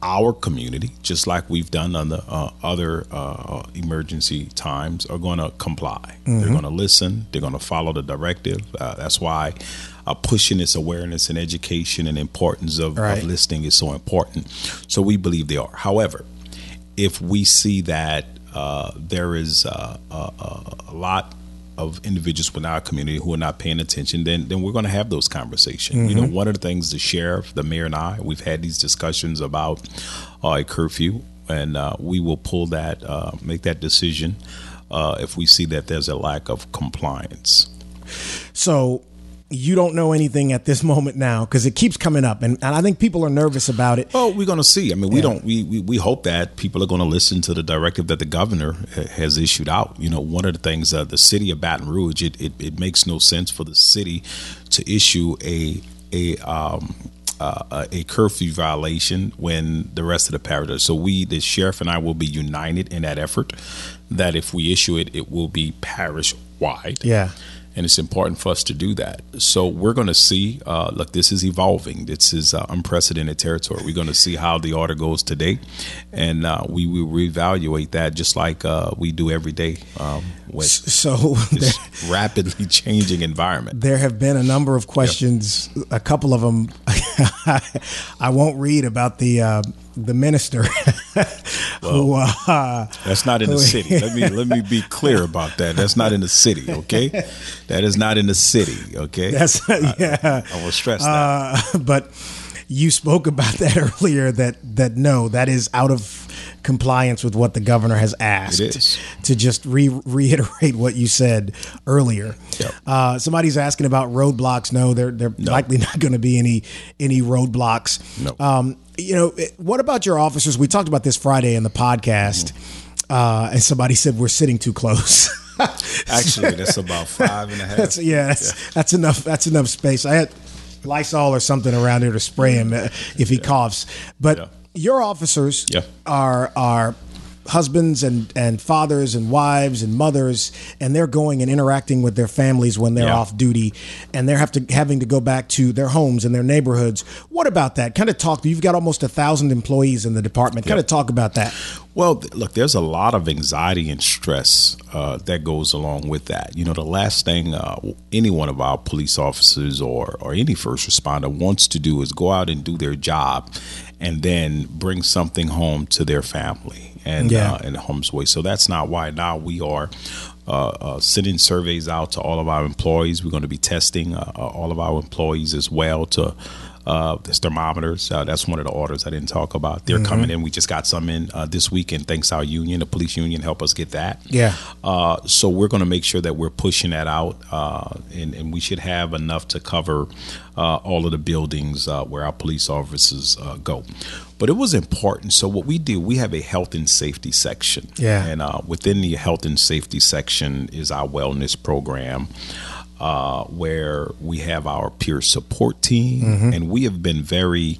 our community, just like we've done on the uh, other uh, emergency times, are going to comply. Mm-hmm. They're going to listen. They're going to follow the directive. Uh, that's why uh, pushing this awareness and education and importance of, Right. of listening is so important. So we believe they are. However, if we see that uh, there is uh, a, a, a lot of individuals within our community who are not paying attention, then then we're going to have those conversations. You know, one of the things the sheriff, the mayor, and I we've had these discussions about uh, a curfew, and uh, we will pull that, uh, make that decision uh, if we see that there's a lack of compliance. So you don't know anything at this [LAUGHS] moment now because it keeps coming up, and, and I think people are nervous about it. Well, we're going to see. I mean, we Yeah. don't. We, we we hope that people are going to listen to the directive that the governor has issued out. You know, one of the things uh, the city of Baton Rouge, it, it it makes no sense for the city to issue a a um. Uh, a curfew violation when the rest of the parish. does. So we, the sheriff and I, will be united in that effort. That if we issue it, it will be parish wide Yeah. And it's important for us to do that. So we're going to see. Uh, look, this is evolving. This is uh, unprecedented territory. We're going to see how the order goes today, and uh, we will reevaluate that just like uh, we do every day um, with So [LAUGHS] there, this rapidly [LAUGHS] changing environment. there have been a number of questions. A couple of them [LAUGHS] I won't read about the uh, the minister [LAUGHS] uh, That's not in the city. Let me let me be clear [LAUGHS] about that. That's not in the city. Okay, that is not in the city. Okay, that's yeah. I will stress that. Uh, [LAUGHS] but you spoke about that earlier. That that no, that is out of compliance with what the governor has asked. It is. To just re- reiterate what you said earlier. Yep. Uh, somebody's asking about roadblocks. No, there there likely not going to be any any roadblocks. No. Um, you know, what about your officers? We talked about this Friday in the podcast, Mm-hmm. uh, and somebody said we're sitting too close. [LAUGHS] Actually, that's about five and a half. That's yeah, that's, that's enough. That's enough space. I had Lysol or something around here to spray him uh, if he coughs. But Yeah. Your officers Yeah. are are husbands and and fathers and wives and mothers, and they're going and interacting with their families when they're Yeah. off duty, and they're have to having to go back to their homes and their neighborhoods. What about that? Kind of talk. You've got almost a thousand employees in the department. Kind of talk about that. Well, look, there's a lot of anxiety and stress uh, that goes along with that. You know, the last thing uh, any one of our police officers or, or any first responder wants to do is go out and do their job and then bring something home to their family and Yeah. uh, in harm's way. So that's not why now we are. Uh, uh, sending surveys out to all of our employees. We're going to be testing uh, uh, all of our employees as well to uh, this thermometers. Uh, that's one of the orders I didn't talk about. They're coming in. We just got some in uh, this week, and thanks our union, the police union, help us get that. Yeah. Uh, so we're going to make sure that we're pushing that out, uh, and, and we should have enough to cover uh, all of the buildings uh, where our police officers uh, go. But it was important. So what we do, we have a health and safety section. Yeah. And uh, within the health and safety section is our wellness program uh, where we have our peer support team, and we have been very.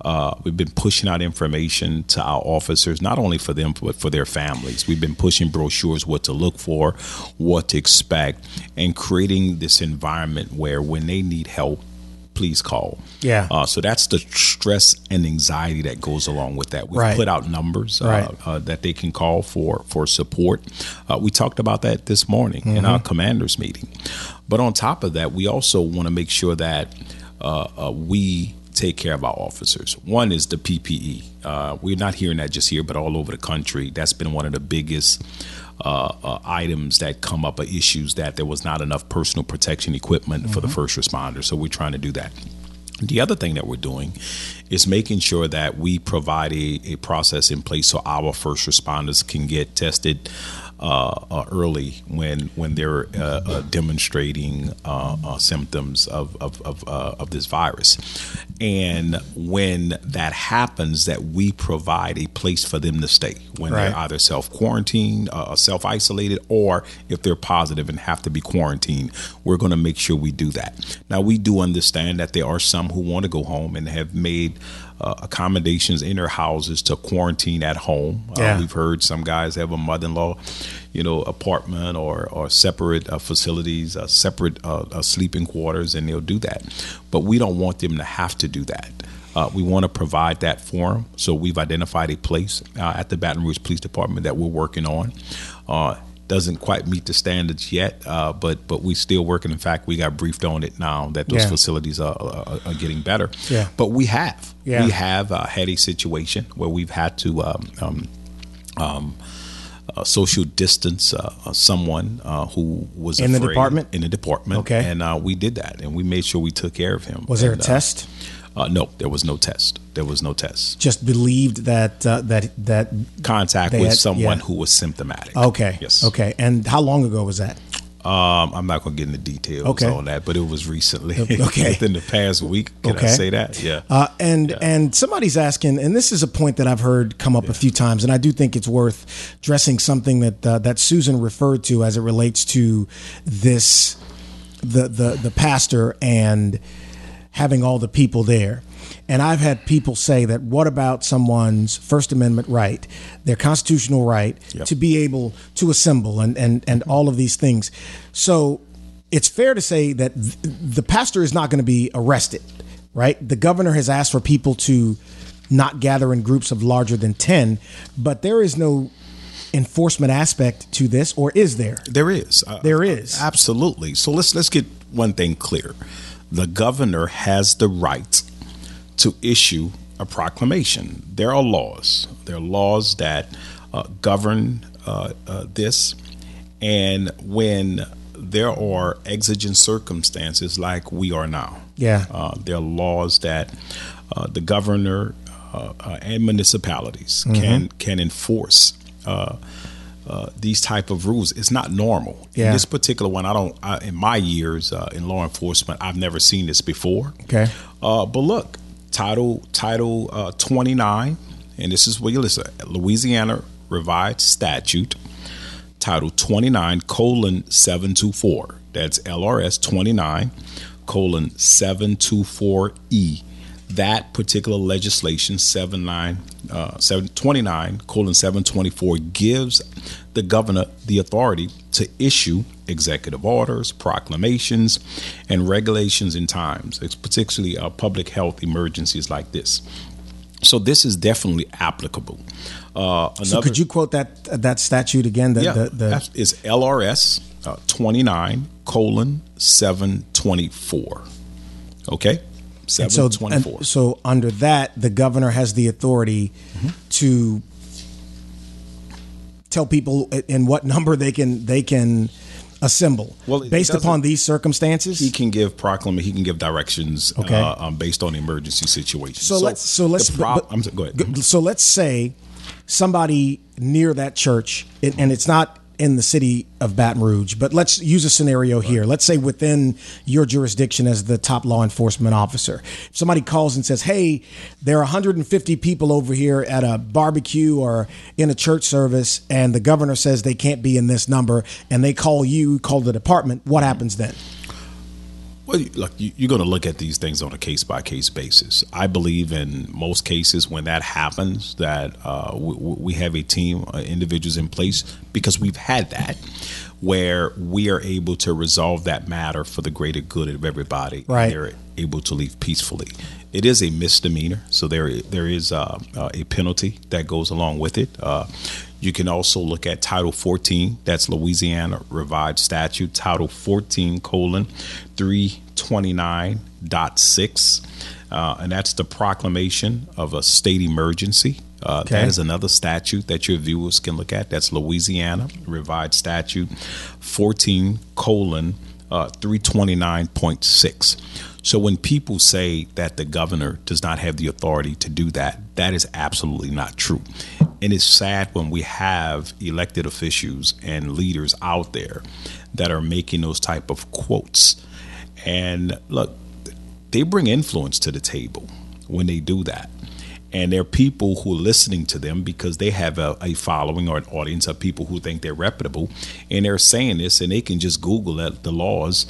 Uh, we've been pushing out information to our officers, not only for them but for their families. We've been pushing brochures, what to look for, what to expect, and creating this environment where when they need help, please call. Yeah. Uh, so that's the stress and anxiety that goes along with that. We've Right. put out numbers uh, Right. uh, that they can call for for support. Uh, we talked about that this morning in our commanders meeting. But on top of that, we also want to make sure that uh, uh, we take care of our officers. One is the PPE. Uh, we're not hearing that just here, but all over the country. That's been one of the biggest. Uh, uh, items that come up are issues that there was not enough personal protection equipment for the first responders. So we're trying to do that. The other thing that we're doing is making sure that we provide a, a process in place so our first responders can get tested early when when they're uh, uh, demonstrating uh, uh, symptoms of of of, uh, of this virus, and when that happens, that we provide a place for them to stay when Right. they're either self quarantined, uh, self isolated, or if they're positive and have to be quarantined. We're going to make sure we do that. Now we do understand that there are some who want to go home and have made uh, accommodations in their houses to quarantine at home. Yeah. Uh, we've heard some guys have a mother-in-law, you know, apartment or or separate uh, facilities, uh, separate uh, uh, sleeping quarters, and they'll do that. But we don't want them to have to do that. Uh, we want to provide that for them. So we've identified a place uh, at the Baton Rouge Police Department that we're working on. Uh, doesn't quite meet the standards yet, uh, but but we still working. In fact, we got briefed on it now that those Yeah. facilities are, are, are getting better. Yeah. But we have Yeah. we have uh, had a situation where we've had to um, um, um, uh, social distance uh, someone uh, who was In the department? in the department. Okay. and uh, we did that, and we made sure we took care of him. Was there a And, test? Uh, no, there was no test. There was no test. Just believed that uh, that that. Contact with had- someone yeah. who was symptomatic. Okay. Yes. Okay. And how long ago was that? Um, I'm not going to get into details Okay. on that, but it was recently. [LAUGHS] Okay. [LAUGHS] Within the past week. Can Okay. I say that? Yeah. Uh, and and somebody's asking, and this is a point that I've heard come up a few times, and I do think it's worth dressing something that uh, that Susan referred to as it relates to this the the the pastor and having all the people there. And I've had people say that what about someone's First Amendment right, their constitutional right Yep. to be able to assemble and, and, and all of these things. So it's fair to say that th- the pastor is not going to be arrested, right? The governor has asked for people to not gather in groups of larger than 10, but there is no enforcement aspect to this, or is there? There is. Uh, There is. Absolutely. So let's let's get one thing clear. The governor has the right to issue a proclamation. There are laws. There are laws that uh, govern uh, uh, this, and when there are exigent circumstances like we are now, Yeah. uh, there are laws that uh, the governor uh, uh, and municipalities Mm-hmm. can can enforce. Uh, these type of rules it's not normal. Yeah. In this particular one, I don't. I, in my years uh, in law enforcement, I've never seen this before. Okay. Uh, but look, title title uh, twenty nine, and this is what you listen. Louisiana Revised Statute, Title twenty nine colon seven two four. That's LRS twenty nine colon seven two four E. That particular legislation, 79, uh, 729 colon 724, gives the governor the authority to issue executive orders, proclamations, and regulations in times, it's particularly uh, public health emergencies like this. So this is definitely applicable. Uh, another, So could you quote that that statute again? The, yeah, the, the, that's- LRS uh, 29 colon 724. Okay? So, 724. so under that, the governor has the authority Mm-hmm. to tell people in what number they can they can assemble. Well, based upon these circumstances. he can give proclamation. He can give directions Okay. uh, um, based on emergency situation. so, let's so let's the prob- but- go ahead. So let's say somebody near that church, and and it's not in the city of Baton Rouge, but let's use a scenario here. Let's say within your jurisdiction as the top law enforcement officer, if somebody calls and says, "Hey, there are 150 people over here at a barbecue or in a church service, and the governor says they can't be in this number," and they call you, call the department. What mm-hmm. happens then? Well, look, you- you're going to look at these things on a case by case basis. I believe in most cases when that happens, that uh, we, we have a team, uh, individuals in place, because we've had that, where we are able to resolve that matter for the greater good of everybody. Right. And they're able to leave peacefully. It is a misdemeanor, so there there is uh, uh, a penalty that goes along with it. You can also look at Title 14. That's Louisiana Revised Statute, Title 14 colon 329.6. Uh, and that's the proclamation of a state emergency. Uh, Okay. That is another statute that your viewers can look at. That's Louisiana Revised Statute 14 colon uh, 329.6. So when people say that the governor does not have the authority to do that, that is absolutely not true. And it's sad when we have elected officials and leaders out there that are making those type of quotes. And look, they bring influence to the table when they do that. And there are people who are listening to them because they have a, a following or an audience of people who think they're reputable. And they're saying this, and they can just Google that, the laws,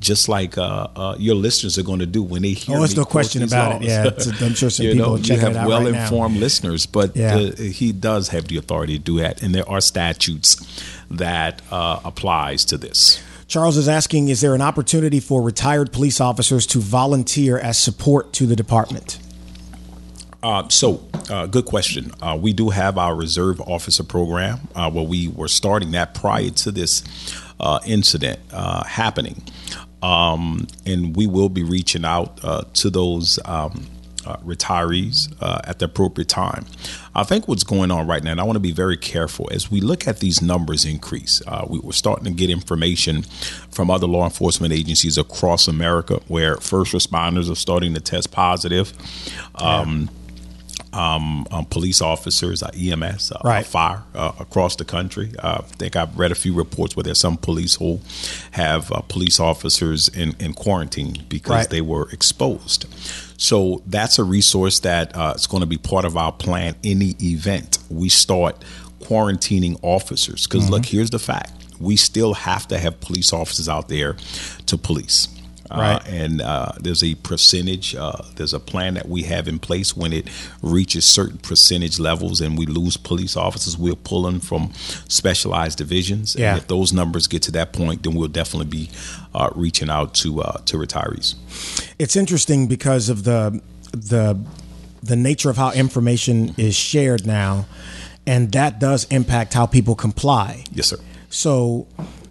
just like uh, uh, your listeners are going to do when they hear. Oh, there's no question about it. Yeah, [LAUGHS] I'm sure some you people know, you have it out right well-informed listeners, but Yeah. uh, he does have the authority to do that, and there are statutes that uh, applies to this. Charles is asking Is there an opportunity for retired police officers to volunteer as support to the department? Uh, so, uh, good question. Uh, we do have our reserve officer program uh, where we were starting that prior to this uh, incident uh, happening. Um, and we will be reaching out uh, to those um, uh, retirees uh, at the appropriate time. I think what's going on right now, and I want to be very careful as we look at these numbers increase. Uh, we, are starting to get information from other law enforcement agencies across America where first responders are starting to test positive. Um, um, um, police officers, uh, EMS, uh, Right. fire uh, across the country. Uh, I think I've read a few reports where there's some police who have uh, police officers in, in quarantine because Right. they were exposed. So that's a resource that uh, is going to be part of our plan. Any event we start quarantining officers because look, here's the fact: we still have to have police officers out there to police. Right. Uh, and uh, there's a percentage, uh, there's a plan that we have in place when it reaches certain percentage levels and we lose police officers, we're pulling from specialized divisions. Yeah. And if those numbers get to that point, then we'll definitely be uh, reaching out to uh, to retirees. It's interesting because of the the the nature of how information is shared now, and that does impact how people comply. Yes, sir. So,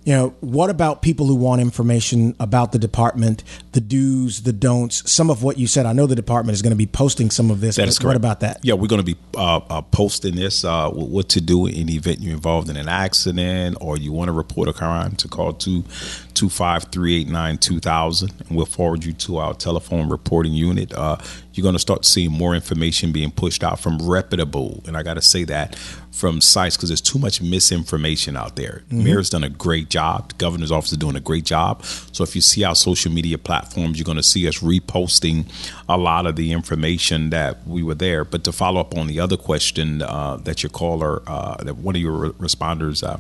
you know, what about people who want information about the department, the do's, the don'ts, some of what you said? I know the department is going to be posting some of this. That is What correct. about that? Yeah, we're going to be uh, uh, posting this. Uh, what to do in the event you're involved in an accident or you want to report a crime to call two two five three eight nine two thousand, and we'll forward you to our telephone reporting unit. Uh, you're going to start seeing more information being pushed out from reputable, and I got to say that from sites because there's too much misinformation out there. Mayor's done a great job. The governor's office is doing a great job. So if you see our social media platforms, you're going to see us reposting a lot of the information that we were there. But to follow up on the other question uh, that your caller, uh, that one of your re- responders, uh,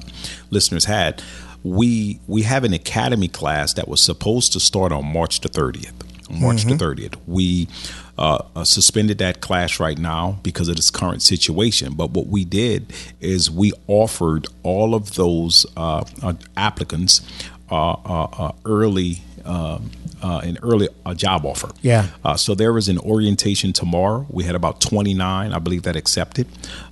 listeners had, we we have an academy class that was supposed to start on March the 30th. On March the 30th, we uh, uh, suspended that class right now because of this current situation. But what we did is we offered all of those uh, uh, applicants early. Um, uh, an early uh, job offer. Yeah. Uh, so there was an orientation tomorrow. We had about 29, I believe, that accepted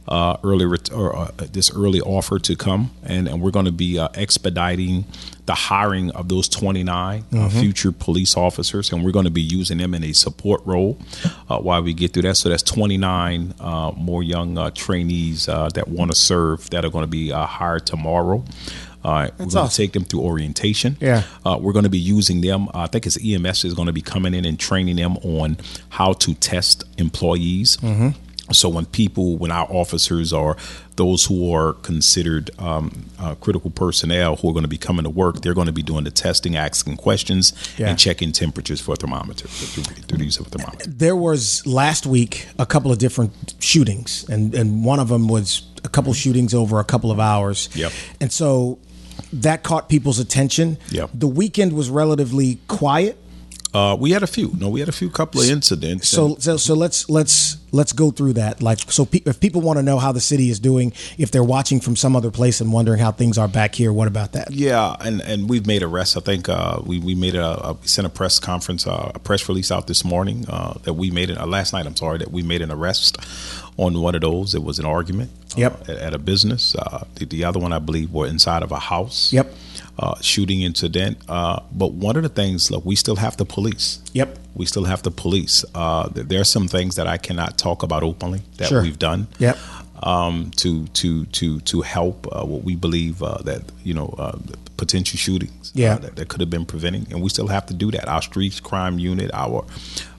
uh, early ret- or, uh, this early offer to come, and, and we're going to be uh, expediting the hiring of those 29 uh, future police officers, and we're going to be using them in a support role uh, while we get through that. So that's 29 uh, more young uh, trainees uh, that want to serve that are going to be uh, hired tomorrow. Uh, we're going to awesome. take them through orientation. Yeah. Uh, we're going to be using them. I think it's EMS is going to be coming in and training them on how to test employees. So when people, when our officers are those who are considered um, uh, critical personnel who are going to be coming to work, they're going to be doing the testing, asking questions, Yeah. and checking temperatures for a thermometer through, through the use of a thermometer. There was last week a couple of different shootings, and, and one of them was a couple shootings over a couple of hours. Yep. And so that caught people's attention. Yeah. The weekend was relatively quiet. Uh, we had a few. No, we had a few couple of incidents. So, so, so let's let's let's go through that. Like, so pe- if people want to know how the city is doing, if they're watching from some other place and wondering how things are back here, what about that? Yeah, and, and we've made arrests. I think uh, we we made a, a we sent a press conference, uh, a press release out this morning uh, that we made it uh, last night. I'm sorry that we made an arrest on one of those. It was an argument. uh, at, at a business. Uh, the, the other one, I believe, were inside of a house. Yep. Uh, shooting incident. Uh, but one of the things, look, we still have to police. Yep. We still have to police. Uh, there are some things that I cannot talk about openly that Sure. we've done Yep. um, to to to to help uh, what we believe uh, that you know uh, potential shootings uh, Yeah. that, that could have been preventing, and we still have to do that. Our streets crime unit, our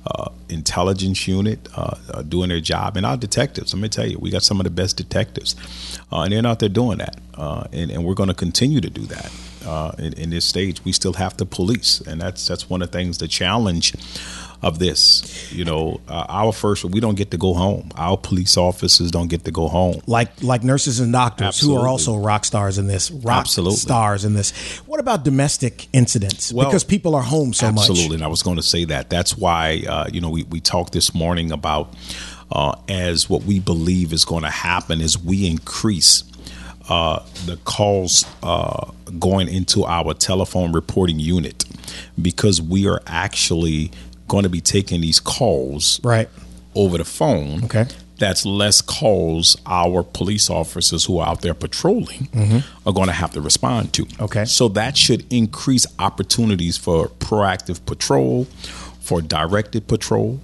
uh, intelligence unit, uh, uh, doing their job, and our detectives. Let me tell you, we got some of the best detectives, uh, and they're out there doing that, uh, and, and we're going to continue to do that. In, in this stage, we still have to police, and that's that's one of the things. The challenge of this, you know, uh, our first we don't get to go home. Our police officers don't get to go home. Like like nurses and doctors who are also rock stars in this, rock Absolutely. stars in this. What about domestic incidents? Well, because people are home so much. Absolutely, and I was going to say that. That's why uh, you know we we talked this morning about uh, as what we believe is going to happen is we increase. Uh, the calls uh, going into our telephone reporting unit because we are actually going to be taking these calls Right. over the phone. Okay. That's less calls our police officers who are out there patrolling are going to have to respond to. Mm-hmm. Okay. So that should increase opportunities for proactive patrol, for directed patrol,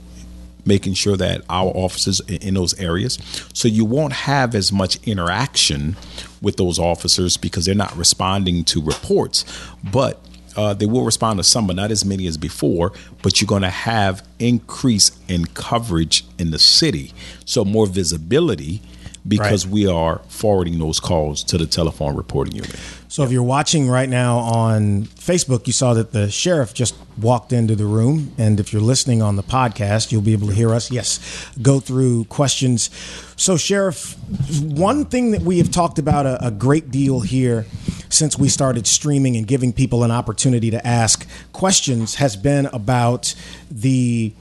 making sure that our officers in those areas. So you won't have as much interaction with those officers because they're not responding to reports, but uh, they will respond to some, but not as many as before. But you're going to have increase in coverage in the city, so more visibility because Right. we are forwarding those calls to the telephone reporting unit. So if you're watching right now on Facebook, you saw that the sheriff just walked into the room. And if you're listening on the podcast, you'll be able to hear us, yes, go through questions. So, Sheriff, one thing that we have talked about a, a great deal here since we started streaming and giving people an opportunity to ask questions has been about the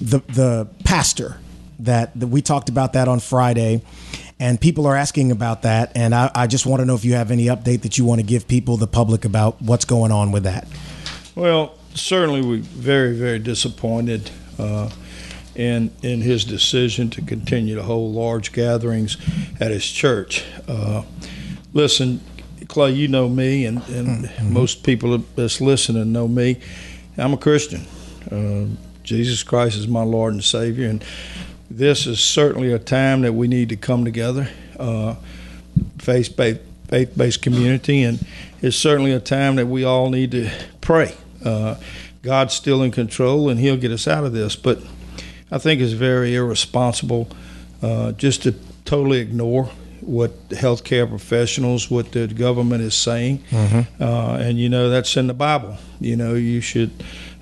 the the pastor that, that we talked about that on Friday, and people are asking about that. And I, I just want to know if you have any update that you want to give people, the public, about what's going on with that. Well, certainly we're very, very disappointed uh, in in his decision to continue to hold large gatherings at his church. Uh, listen, Clay, you know me, and, and most people that's listening know me. I'm a Christian. Uh, Jesus Christ is my Lord and Savior, and this is certainly a time that we need to come together, uh, faith-based, faith-based community, and it's certainly a time that we all need to pray. Uh, God's still in control, and He'll get us out of this. But I think it's very irresponsible uh, just to totally ignore what healthcare professionals, what the government is saying, uh, and you know that's in the Bible. You know you should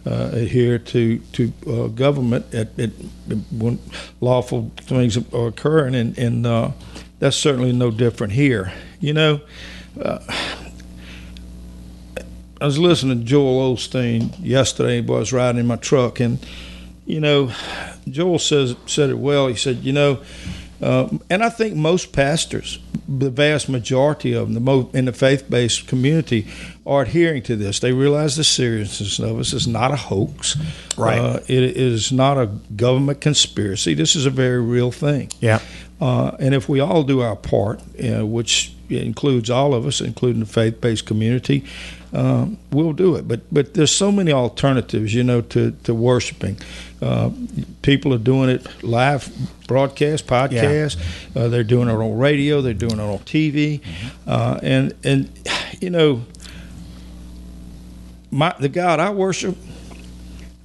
uh, adhere to to uh, government at, at when lawful things are occurring, and, and uh, that's certainly no different here. You know, uh, I was listening to Joel Osteen yesterday, but I was riding in my truck, and you know, Joel says said it well. He said, you know, uh, and I think most pastors, the vast majority of them, the mo- in the faith-based community, are adhering to this. They realize the seriousness of this. It's not a hoax. Right. Uh, it is not a government conspiracy. This is a very real thing. Yeah. Uh, and if we all do our part, uh, which includes all of us, including the faith-based community, um, we'll do it. But but there's so many alternatives, you know, to to worshiping. Uh, people are doing it live broadcast, podcast. Uh, they're doing it on radio. They're doing it on TV, uh, and and you know, my the God I worship.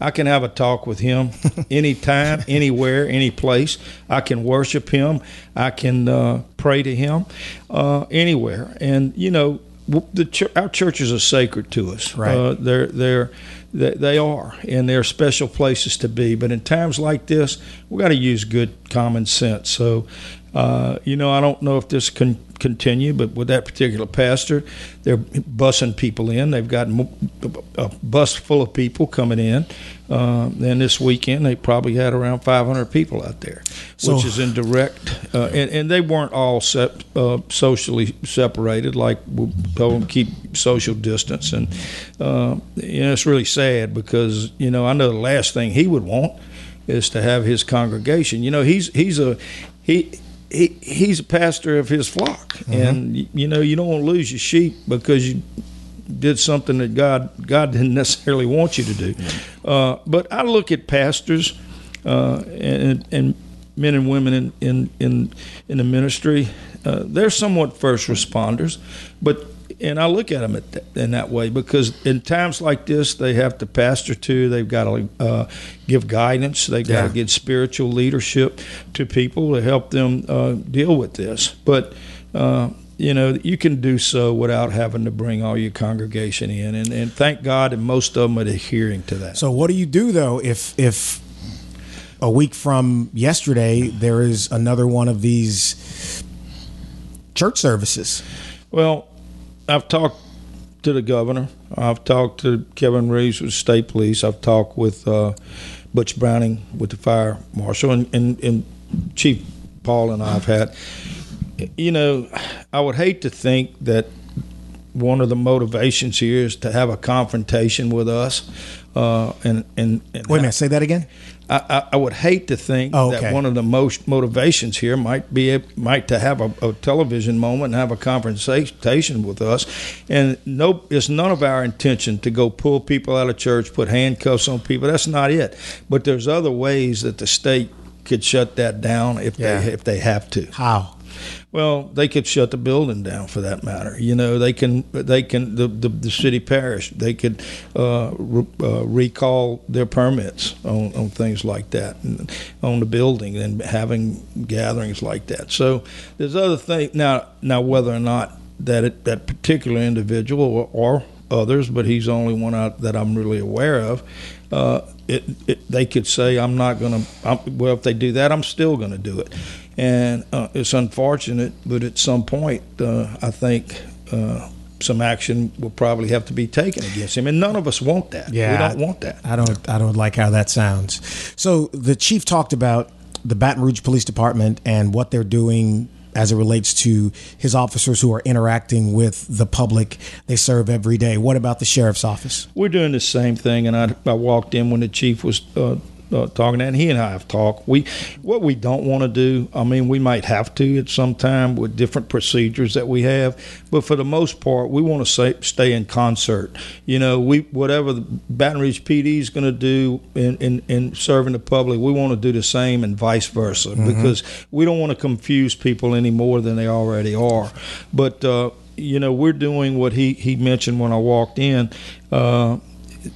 I can have a talk with him [LAUGHS] anytime, anywhere, any place. I can worship him. I can uh, pray to him uh, anywhere. And you know, the our churches are sacred to us. Right. Uh, they're they're they, they are, and they're special places to be. But in times like this, we got to use good common sense. So. Uh, you know, I don't know if this can continue, but with that particular pastor, they're bussing people in. They've got a bus full of people coming in. Uh, and this weekend, they probably had around 500 people out there, So- which is in direct. Uh, and, and they weren't all sep- uh, socially separated, like we told them to keep social distance. And, uh, you know, it's really sad because, you know, I know the last thing he would want is to have his congregation. You know, he's he's a he. He, he's a pastor of his flock, and y- you know you don't want to lose your sheep because you did something that God God didn't [LAUGHS] necessarily want you to do. Uh, but I look at pastors uh, and, and men and women in in in, in the ministry. Uh, they're somewhat first responders, but and I look at them at th- in that way because in times like this, they have to pastor too. They've got to uh, give guidance. They've got Yeah. to give spiritual leadership to people to help them uh, deal with this. But uh, you know, you can do so without having to bring all your congregation in, and, and thank God that most of them are adhering to that. So what do you do though if if a week from yesterday there is another one of these church services? Well, I've talked to the governor. I've talked to Kevin Reeves with state police. I've talked with uh, Butch Browning with the fire marshal, and, and, and Chief Paul and I have had. You know, I would hate to think that one of the motivations here is to have a confrontation with us. Uh, and, and, and Wait a minute, say that again. I, I, would hate to think Oh, okay. that one of the most motivations here might be might to have a, a television moment and have a conversation with us, and no, it's none of our intention to go pull people out of church, put handcuffs on people. That's not it. But there's other ways that the state could shut that down if Yeah. they if they have to. How? Well, they could shut the building down for that matter. You know, they can they can the the, the city parish they could uh, re, uh, recall their permits on, on things like that and on the building and having gatherings like that. So there's other things now. Now whether or not that it, that particular individual or, or others, but he's the only one out that I'm really aware of. Uh, it, it, they could say, "I'm not going to." Well, if they do that, I'm still going to do it, and uh, it's unfortunate. But at some point, uh, I think uh, some action will probably have to be taken against him, and none of us want that. Yeah, we don't want that. I don't. I don't like how that sounds. So the chief talked about the Baton Rouge Police Department and what they're doing as it relates to his officers who are interacting with the public they serve every day. What about the sheriff's office? We're doing the same thing, and I, I walked in when the chief was uh, uh, talking, and he and I have talked. We what we don't want to do. I mean, we might have to at some time with different procedures that we have, but for the most part, we want to say, stay in concert. You know, we whatever the Baton Rouge PD is going to do in, in in serving the public, we want to do the same, and vice versa, because we don't want to confuse people any more than they already are. But uh, you know, we're doing what he he mentioned when I walked in. Uh,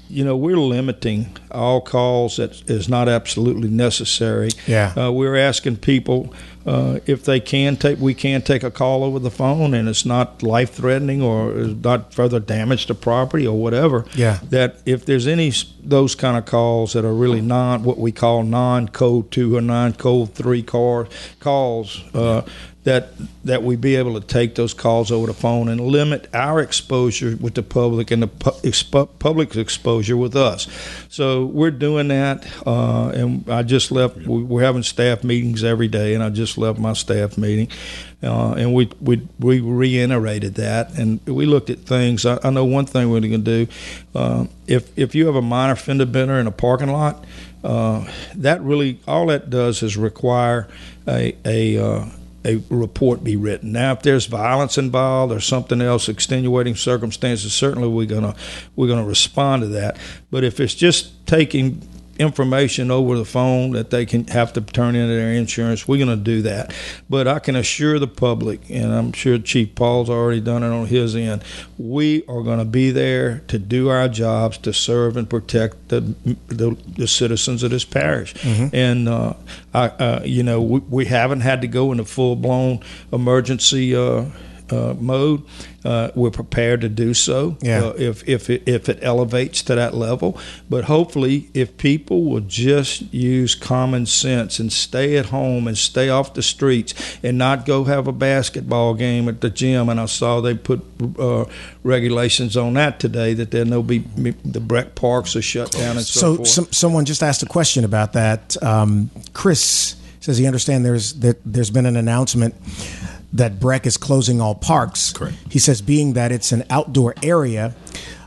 you know, we're limiting all calls that is not absolutely necessary. Yeah. Uh, we're asking people uh, if they can take, we can take a call over the phone and it's not life threatening or not further damage to property or whatever. Yeah. That if there's any those kind of calls that are really non, what we call non code two or non code three car, calls, uh, that that we be able to take those calls over the phone and limit our exposure with the public and the pu- expo- public's exposure with us. So we're doing that, uh, and I just left. we- We're having staff meetings every day, and I just left my staff meeting, uh, and we we we reiterated that, and we looked at things. I, I know one thing we're going to do. Uh, if if you have a minor fender bender in a parking lot, uh, that really all that does is require a a uh, a report be written. Now, if there's violence involved or something else, extenuating circumstances, certainly we're gonna we're gonna respond to that. But if it's just taking information over the phone that they can have to turn into their insurance, we're going to do that. But I can assure the public, and I'm sure Chief Paul's already done it on his end, we are going to be there to do our jobs to serve and protect the the, the citizens of this parish. And uh, I, uh, you know, we, we haven't had to go into full blown emergency. Uh, uh, mode. Uh, we're prepared to do so Yeah. uh, if if it, if it elevates to that level. But hopefully, if people will just use common sense and stay at home and stay off the streets and not go have a basketball game at the gym. And I saw they put uh, regulations on that today that then there no be the BREC parks are shut down and so, So, some, someone just asked a question about that. Um, Chris says he understands there's that there's been an announcement that BREC is closing all parks. Correct. He says, being that it's an outdoor area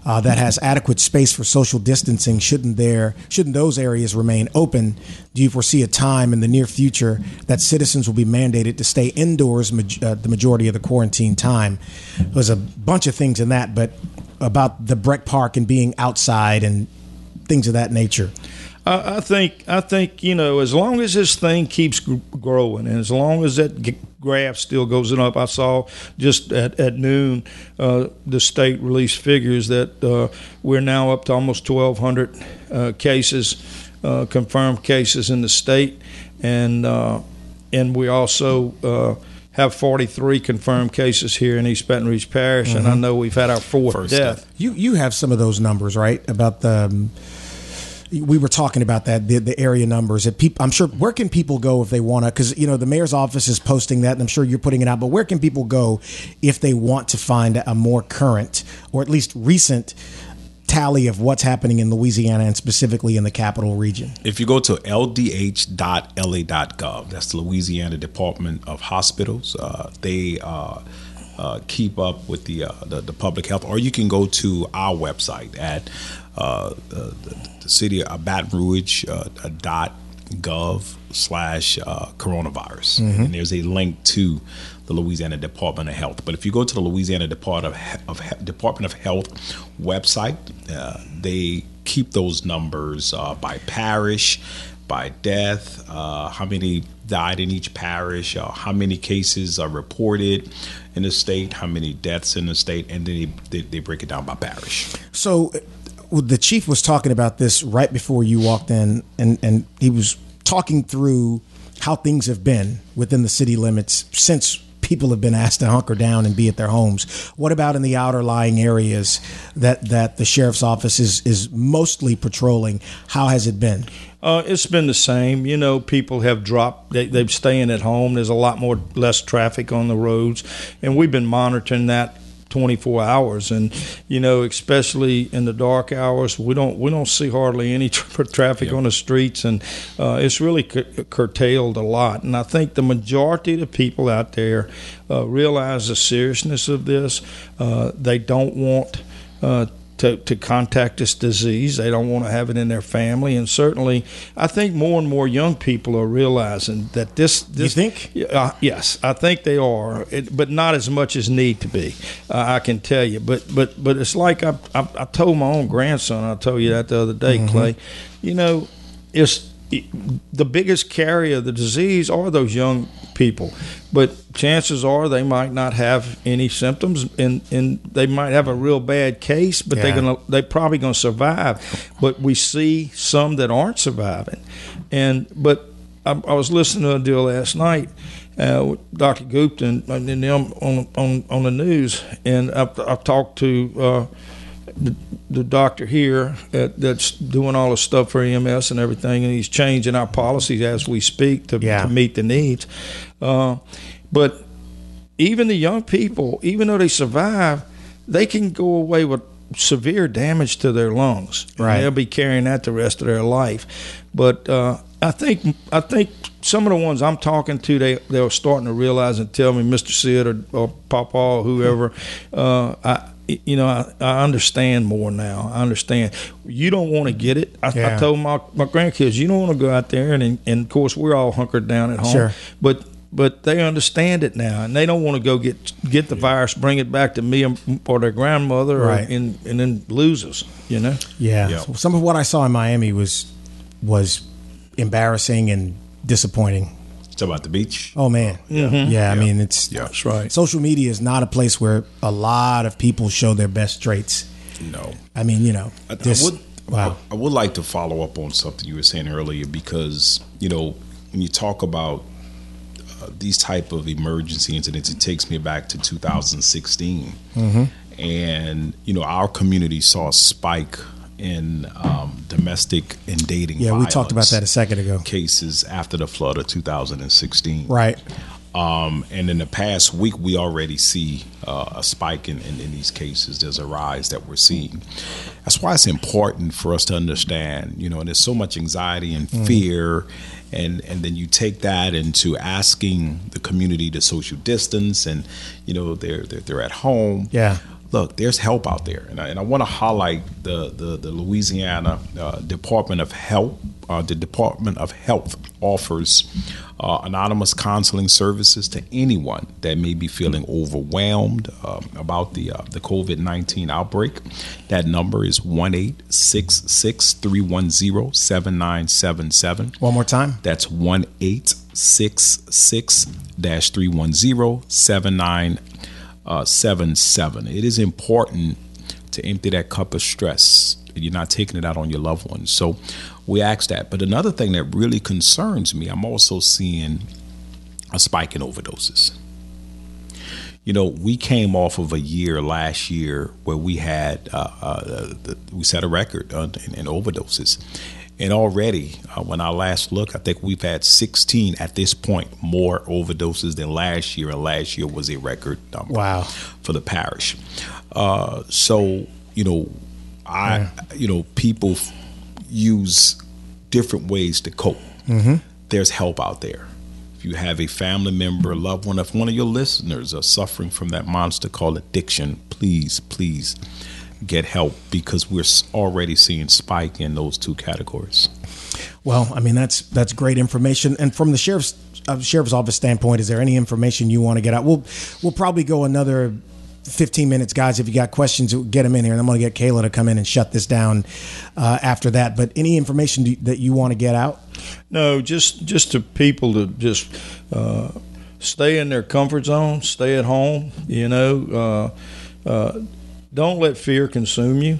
uh, that has adequate space for social distancing, shouldn't there shouldn't those areas remain open? Do you foresee a time in the near future that citizens will be mandated to stay indoors maj- uh, the majority of the quarantine time? There's a bunch of things in that, but about the BREC Park and being outside and things of that nature. I, I think I think you know as long as this thing keeps growing and as long as that g- graph still goes up. I saw just at, at noon uh, the state released figures that uh, we're now up to almost 1,200 uh, cases, uh, confirmed cases in the state, and uh, and we also. Uh, have 43 confirmed cases here in East Baton Rouge Parish, and I know we've had our fourth First death. death. You you have some of those numbers, right? About the um, we were talking about that the, the area numbers. People, I'm sure. Where can people go if they want to? Because you know the mayor's office is posting that, and I'm sure you're putting it out. But where can people go if they want to find a more current or at least recent tally of what's happening in Louisiana and specifically in the capital region? If you go to ldh.la.gov, that's the Louisiana Department of Hospitals. Uh, they uh, uh, keep up with the, uh, the, the public health, or you can go to our website at uh, the, the city of Baton Rouge uh, dot gov slash uh, coronavirus, Mm-hmm. and there's a link to the Louisiana Department of Health. But if you go to the Louisiana Department of, of Department of Health website, uh, they keep those numbers uh, by parish, by death, uh, how many died in each parish, uh, how many cases are reported in the state, how many deaths in the state, and then they, they, they break it down by parish. So uh, the chief was talking about this right before you walked in, and, and he was talking through how things have been within the city limits since people have been asked to hunker down and be at their homes. What about in the outer lying areas that, that the sheriff's office is, is mostly patrolling? How has it been? Uh, it's been the same. You know, people have dropped. They, they're staying at home. There's a lot more less traffic on the roads, and we've been monitoring that 24 hours. And you know, especially in the dark hours, we don't we don't see hardly any [LAUGHS] tra- traffic on the streets, and uh, it's really cu- curtailed a lot. And I think the majority of the people out there uh, realize the seriousness of this. Uh, they don't want. To, to contact this disease. They don't want to have it in their family, and certainly, I think more and more young people are realizing that this. this think? Uh, yes, I think they are, it, but not as much as need to be. Uh, I can tell you, but but but it's like I, I I told my own grandson. I told you that the other day, Clay. You know, it's the biggest carrier of the disease are those young people, but chances are they might not have any symptoms, and, and they might have a real bad case, but they're gonna they're probably gonna survive. But we see some that aren't surviving, and but I, I was listening to a deal last night. Uh, with Dr. Gupta and, and them on, on on the news, and I've, I've talked to uh, the, the doctor here at, that's doing all the stuff for EMS and everything, and he's changing our policies as we speak to, Yeah. to meet the needs. Uh, but even the young people, even though they survive, they can go away with severe damage to their lungs. And Right. they'll be carrying that the rest of their life. But uh, I think I think some of the ones I'm talking to, they they're starting to realize and tell me, Mr. Sid or, or Papa or whoever, uh, I. You know, I, I understand more now. I understand. You don't want to get it. I, Yeah. I told my, my grandkids, you don't want to go out there, and, and of course we're all hunkered down at home. Sure. But but they understand it now, and they don't want to go get get the virus, bring it back to me or their grandmother, Right. or, and and then lose us. You know. Yeah. Yeah. Some of what I saw in Miami was was embarrassing and disappointing. It's about the beach. Oh man. Yeah. Yeah. I mean, it's Yeah. That's right. social media is not a place where a lot of people show their best traits. No. I mean, you know, I, I would wow. I, I would like to follow up on something you were saying earlier because you know when you talk about uh, these type of emergency incidents, it takes me back to 2016, Mm-hmm. and you know our community saw a spike in um, domestic and dating. yeah, we talked about that a second ago. cases after the flood of 2016. Right. Um, and in the past week, we already see uh, a spike in, in, in these cases. There's a rise that we're seeing. That's why it's important for us to understand, you know, and there's so much anxiety and fear. And, and then you take that into asking the community to social distance and, you know, they're, they're, they're at home Yeah. Look, there's help out there, and I, and I want to highlight the the, the Louisiana uh, Department of Health. Uh, the Department of Health offers uh, anonymous counseling services to anyone that may be feeling overwhelmed um, about the uh, the COVID nineteen outbreak. That number is one eight six six three one zero seven nine seven seven. One more time. That's one eight six six dash three one zero seven nine uh, seven seven. It is important to empty that cup of stress. You're not taking it out on your loved ones. So we ask that. But another thing that really concerns me, I'm also seeing a spike in overdoses. You know, we came off of a year last year where we had uh, uh, we set a record uh, in, in overdoses, and already uh, when I last looked, I think we've had 16 at this point more overdoses than last year, and last year was a record number Wow. for the parish. Uh, so you know, I you know people f- use different ways to cope. There's help out there. if you have a family member, loved one, if one of your listeners are suffering from that monster called addiction, please, please get help because we're already seeing spike in those two categories. Well, I mean that's that's great information. And from the sheriff's uh, sheriff's office standpoint, is there any information you want to get out? We'll we'll probably go another 15 minutes, guys. If you got questions, get them in here. And I'm going to get Kayla to come in and shut this down uh, after that. But any information that you want to get out? No, just just to people to just uh, stay in their comfort zone, stay at home. You know, uh, uh don't let fear consume you,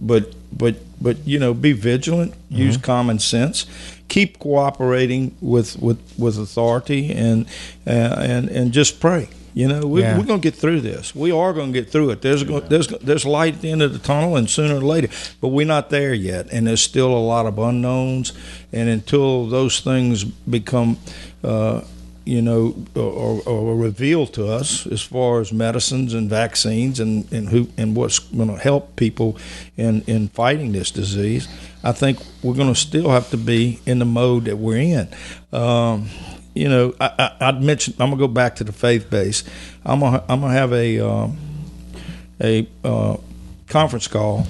but but but you know, be vigilant. Mm-hmm. Use common sense. Keep cooperating with with with authority and uh, and and just pray. You know, we, yeah. we're going to get through this. We are going to get through it. There's there's there's light at the end of the tunnel, and sooner or later, but we're not there yet, and there's still a lot of unknowns. And until those things become, uh, you know, or, or, revealed to us as far as medicines and vaccines and, and who and what's going to help people in in fighting this disease, I think we're going to still have to be in the mode that we're in. Um, you know, I, I, would mentioned I'm gonna go back to the faith base. I'm gonna I'm gonna have a um, a uh, conference call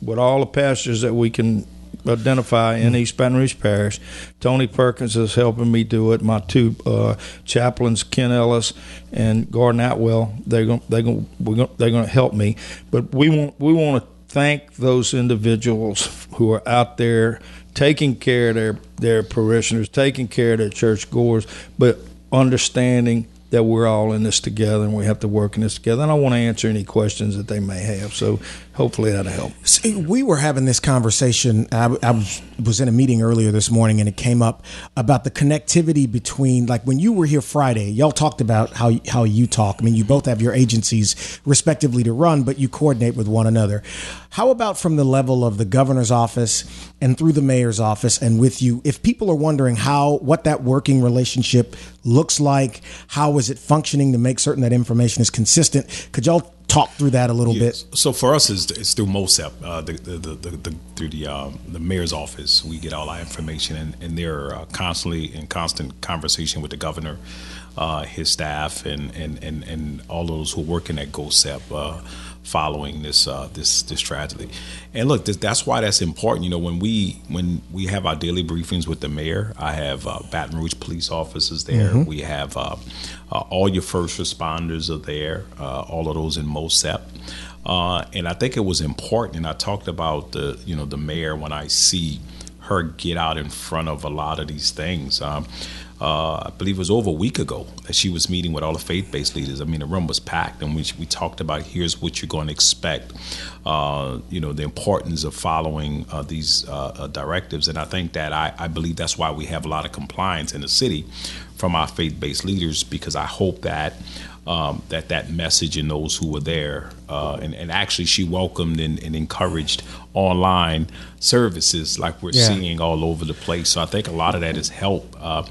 with all the pastors that we can identify in East Baton Rouge Parish. Tony Perkins is helping me do it. My two uh, chaplains, Ken Ellis and Gordon Atwell, they're going they're going they're going to help me. But we want we want to thank those individuals who are out there taking care of their, their parishioners, taking care of their church goers, but understanding that we're all in this together and we have to work in this together. And I want to answer any questions that they may have. So hopefully that'll help. See, we were having this conversation. I, I, was in a meeting earlier this morning, and it came up about the connectivity between, like, when you were here Friday, y'all talked about how how you talk. I mean, you both have your agencies respectively to run, but you coordinate with one another. How about from the level of the governor's office and through the mayor's office and with you? If people are wondering how what that working relationship looks like, how is it functioning to make certain that information is consistent? Could y'all talk through that a little bit? So for us, it's, it's through MOHSEP, uh, the, the, the, the, through the um, the mayor's office. We get all our information, and, and they're uh, constantly in constant conversation with the governor, uh, his staff, and, and, and, and all those who work in at GOHSEP uh, following this uh, this this tragedy. And look, this, that's why that's important. You know, when we when we have our daily briefings with the mayor, I have uh, Baton Rouge police officers there. Mm-hmm. We have uh, uh, all your first responders are there. Uh, all of those in MOHSEP. Uh, and I think it was important. And I talked about the you know the mayor when I see her get out in front of a lot of these things. Um, uh, I believe it was over a week ago that she was meeting with all the faith-based leaders. I mean, the room was packed, and we we talked about here's what you're going to expect. Uh, you know, the importance of following uh, these uh, uh, directives, and I think that I, I believe that's why we have a lot of compliance in the city from our faith-based leaders because I hope that um, that that message and those who were there. Uh, and, and, actually, she welcomed and, and, encouraged online services like we're yeah. seeing all over the place. So I think a lot of that is help. Uh,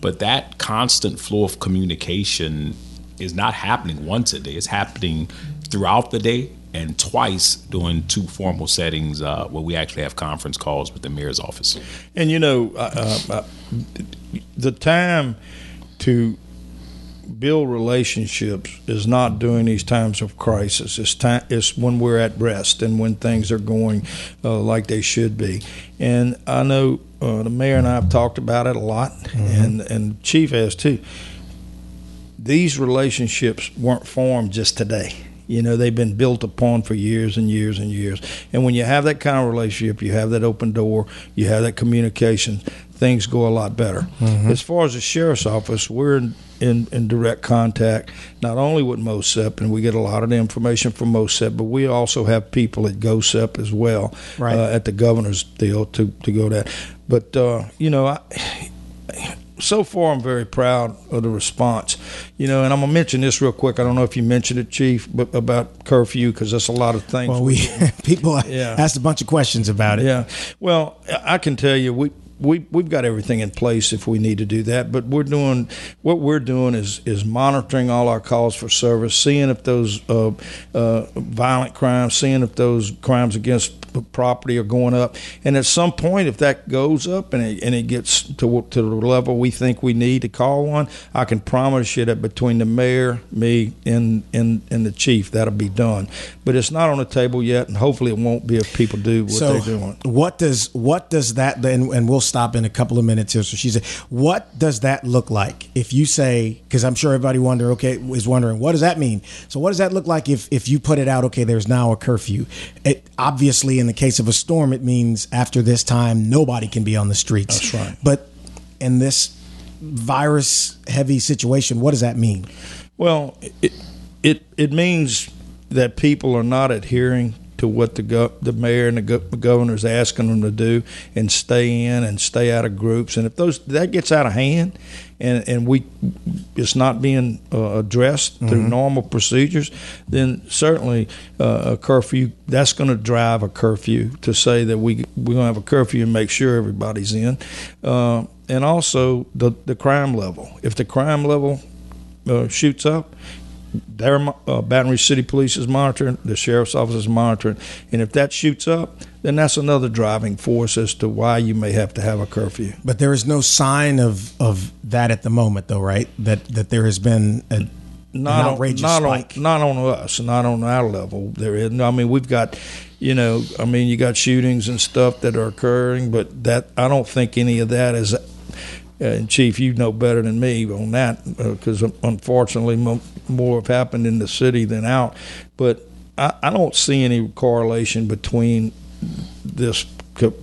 but that constant flow of communication is not happening once a day. It's happening throughout the day and twice during two formal settings uh, where we actually have conference calls with the mayor's office. And you know, uh, uh, the time to build relationships is not during these times of crisis. It's time. It's when we're at rest and when things are going uh, like they should be. And I know uh, the mayor and I have talked about it a lot, mm-hmm. and and Chief has too. These relationships weren't formed just today. You know, they've been built upon for years and years and years. And when you have that kind of relationship, you have that open door, you have that communication, things go a lot better. Mm-hmm. As far as the sheriff's office, we're in, in, direct contact not only with MOHSEP, and we get a lot of the information from MOHSEP, but we also have people at GOHSEP as well, right. uh, at the governor's deal to, to go that. But, uh, you know, I, so far, I'm very proud of the response. You know, and I'm gonna mention this real quick. I don't know if you mentioned it, Chief, but about curfew because that's a lot of things. Well, we [LAUGHS] people yeah. asked a bunch of questions about it. Yeah. Well, I can tell you, we we we've got everything in place if we need to do that. But we're doing what we're doing is is monitoring all our calls for service, seeing if those uh, uh, violent crimes, seeing if those crimes against property are going up, and at some point, if that goes up and it, and it gets to to the level we think we need to call one, I can promise you that between the mayor, me, and and and the chief, that'll be done. But it's not on the table yet, and hopefully it won't be if people do what so they're doing. what does what does that then and we'll stop in a couple of minutes here. So she said what does that look like? If you say because i'm sure everybody wonder okay is wondering what does that mean? So what does that look like if if you put it out okay there's now a curfew? It obviously in the case of a storm it means after this time nobody can be on the streets. That's right. but in this virus heavy situation what does that mean? Well, it it it means that people are not adhering to what the go- the mayor and the, go- the governor is asking them to do, and stay in and stay out of groups. And if those that gets out of hand, and and we it's not being uh, addressed through normal procedures, then certainly uh, a curfew that's going to drive a curfew to say that we we're going to have a curfew and make sure everybody's in, uh, and also the the crime level. If the crime level uh, shoots up, their uh, Baton Rouge City Police is monitoring, the sheriff's office is monitoring, and if that shoots up, then that's another driving force as to why you may have to have a curfew. but there is no sign of of that at the moment though right that that there has been a Not an on, outrageous not spike on, not on us, not on our level. There is, I mean, we've got, you know, I mean, you got shootings and stuff that are occurring, but that I don't think any of that is. Uh, and Chief, you know better than me on that because unfortunately, mo- more have happened in the city than out. But I, I don't see any correlation between this co-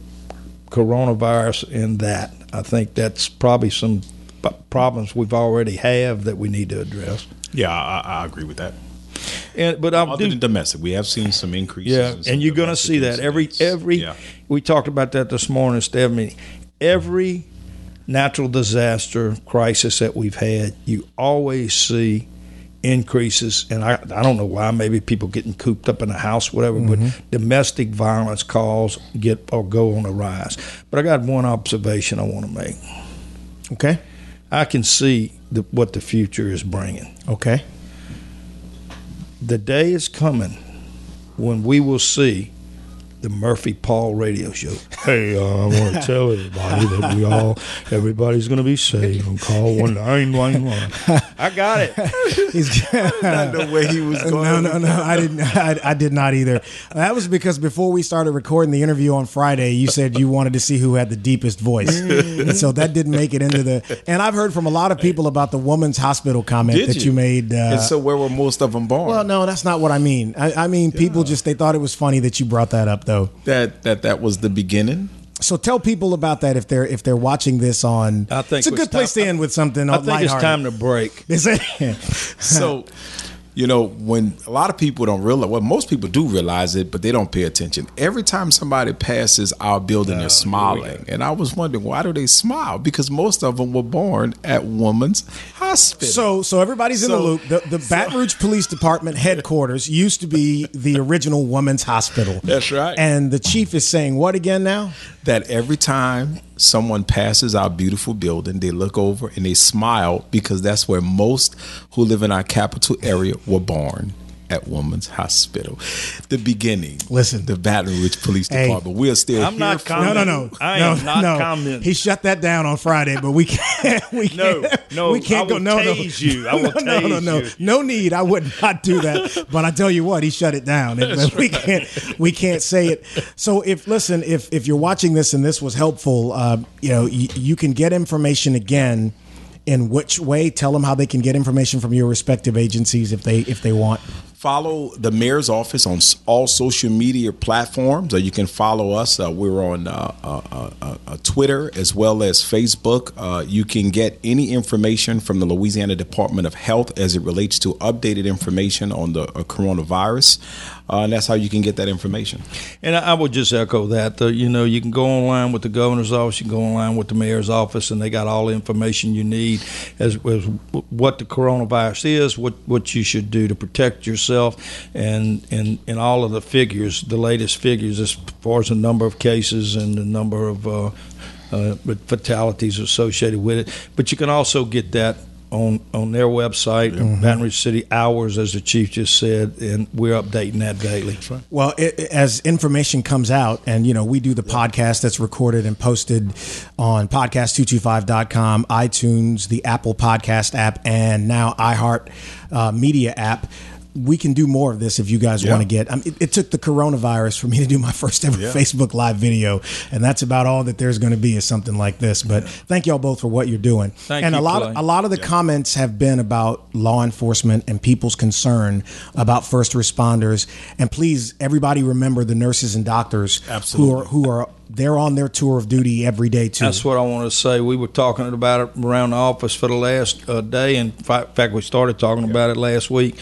coronavirus and that. I think that's probably some p- problems we've already have that we need to address. Yeah, I, I agree with that. And but I Other do than domestic, we have seen some increases. yeah, in some and you're going to see that every every. Yeah. We talked about that this morning, staff meeting. Every natural disaster crisis that we've had, you always see increases, and I I don't know why. Maybe people getting cooped up in a house, whatever. But mm-hmm. domestic violence calls get or go on a rise. But I got one observation I want to make. okay I can see the, what the future is bringing. okay the day is coming when we will see the Murphy Paul radio show. Hey, uh, I want to [LAUGHS] tell everybody that we all, everybody's going to be safe and call one nine one one. I got it. [LAUGHS] He's [LAUGHS] Not the way he was going. no, no, no. I didn't. I, I did not either. That was because before we started recording the interview on Friday, you said you wanted to see who had the deepest voice, and so that didn't make it into the. And I've heard from a lot of people about the woman's hospital comment Did that you, made. Uh, and so where were most of them born? well, no, that's not what I mean. I, I mean, people just they thought it was funny that you brought that up, though. that that that was the beginning. So tell people about that if they're if they're watching this on. I think it's a good place time- to end with something. I think it's time to break. Is it? So, [LAUGHS] you know, when a lot of people don't realize, well, most people do realize it, but they don't pay attention. Every time somebody passes our building, they're smiling, and I was wondering why do they smile? Because most of them were born at Woman's Hospital. So, so everybody's in the loop. The, the Baton Rouge Police Department headquarters used to be the original women's hospital. That's right. And the chief is saying what again now? that every time someone passes our beautiful building, they look over and they smile because that's where most who live in our capital area were born. At Woman's Hospital, the beginning. Listen. the Baton Rouge Police Hey. Department. We are still. I'm here not for- com- No, no, no. I no, am not no. commenting. He shut that down on Friday, but we can't. [LAUGHS] We No, can't, no, we can't go. No, no, you. I will [LAUGHS] no, no, no, no, you. no need. I would not do that. But I tell you what, he shut it down. And- but we can't. We can't say it. So if listen, if if you're watching this and this was helpful, uh, you know, y- you can get information again. In which way? Tell them how they can get information from your respective agencies if they if they want. Follow the mayor's office on all social media platforms, or you can follow us. Uh, we're on uh, uh, uh, uh, Twitter as well as Facebook. You can get any information from the Louisiana Department of Health as it relates to updated information on the coronavirus, uh, and that's how you can get that information. And I would just echo that. The, you know, you can go online with the governor's office, you can go online with the mayor's office, and they got all the information you need as, as what the coronavirus is, what what you should do to protect yourself, and and and all of the figures, the latest figures as far as the number of cases and the number of uh, uh, fatalities associated with it. But you can also get that on on their website, mm-hmm. Baton Rouge City Hours, as the chief just said, and we're updating that daily. Right. Well, it, as information comes out, and you know, we do the yep. podcast that's recorded and posted on podcast225.com, iTunes, the Apple Podcast app, and now iHeart uh, Media app we can do more of this if you guys yeah. want to get. I mean, it, it, took the coronavirus for me to do my [LAUGHS] first ever yeah. Facebook Live video, and that's about all that there's going to be is something like this. But thank y'all both for what you're doing. Thank and you, a lot, Clay. a lot of the yeah. comments have been about law enforcement and people's concern about first responders. And please, everybody, remember the nurses and doctors Absolutely. who are who are they're on their tour of duty every day too. That's what I want to say. We were talking about it around the office for the last uh, day, and in fact, we started talking about it last week.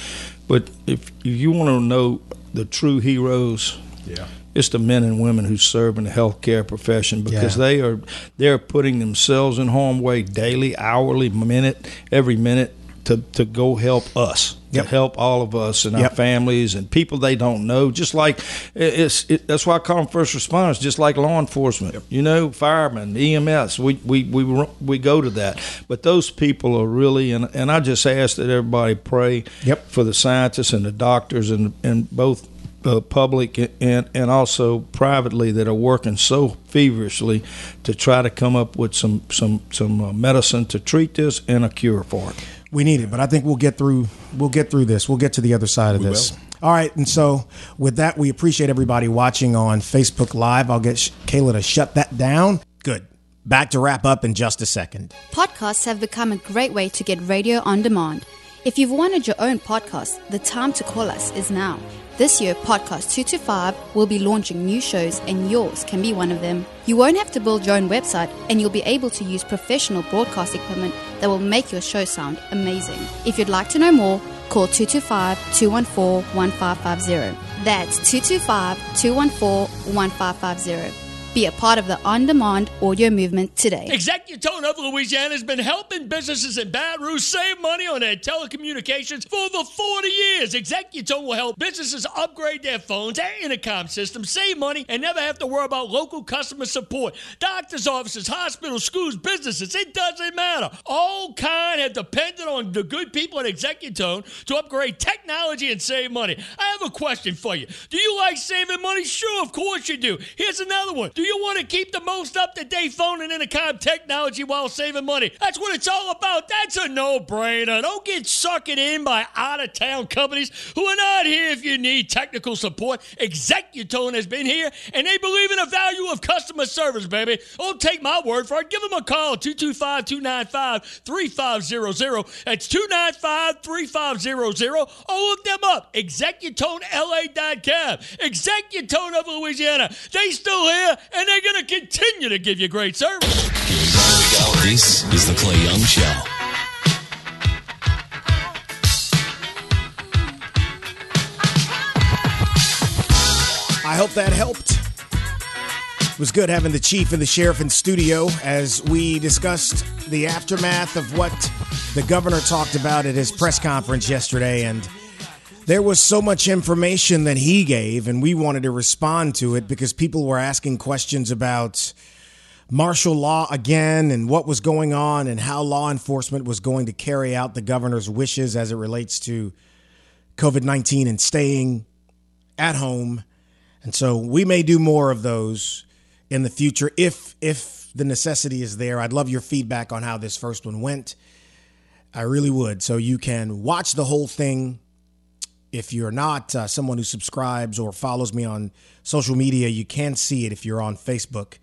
But if, if you want to know the true heroes, yeah. it's the men and women who serve in the healthcare profession because yeah. they are they're putting themselves in harm's way daily, hourly, minute, every minute to, to go help us, yep. to help all of us and yep. our families and people they don't know. Just like it's it, that's why I call them first responders, just like law enforcement. Yep. You know, firemen, EMS. We, we we we go to that, but those people are really and and I just ask that everybody pray for the scientists and the doctors and and both uh, public and and also privately that are working so feverishly to try to come up with some some some uh, medicine to treat this and a cure for it we need it, but I think we'll get through. We'll get through this. We'll get to the other side of we this. Will. All right, and so with that, we appreciate everybody watching on Facebook Live. I'll get Kayla to shut that down. Good. Back to wrap up in just a second. Podcasts have become a great way to get radio on demand. If you've wanted your own podcast, the time to call us is now. This year, Podcast 225 will be launching new shows, and yours can be one of them. You won't have to build your own website, and you'll be able to use professional broadcast equipment that will make your show sound amazing. If you'd like to know more, call 225 214 1550. That's 225 214 1550. Be a part of the on demand audio movement today. Executone of Louisiana has been helping businesses in Baton Rouge save money on their telecommunications for over 40 years. Executone will help businesses upgrade their phones and intercom systems, save money, and never have to worry about local customer support. Doctors' offices, hospitals, schools, businesses, it doesn't matter. All kind have depended on the good people at Executone to upgrade technology and save money. I have a question for you. Do you like saving money? Sure, of course you do. Here's another one. Do you want to keep the most up to date phone and intercom technology while saving money? That's what it's all about. That's a no brainer. Don't get sucked in by out of town companies who are not here if you need technical support. Executone has been here and they believe in the value of customer service, baby. Don't take my word for it. Give them a call 225 295 3500. That's 295 3500 or look them up. ExecutoneLA.com. Executone of Louisiana. They still here and they're going to continue to give you great service. This is the Clay Young Show. I hope that helped. It was good having the chief and the sheriff in studio as we discussed the aftermath of what the governor talked about at his press conference yesterday and there was so much information that he gave, and we wanted to respond to it because people were asking questions about martial law again and what was going on and how law enforcement was going to carry out the governor's wishes as it relates to COVID 19 and staying at home. And so we may do more of those in the future if if the necessity is there. I'd love your feedback on how this first one went. I really would. So you can watch the whole thing if you're not uh, someone who subscribes or follows me on social media, you can see it if you're on Facebook.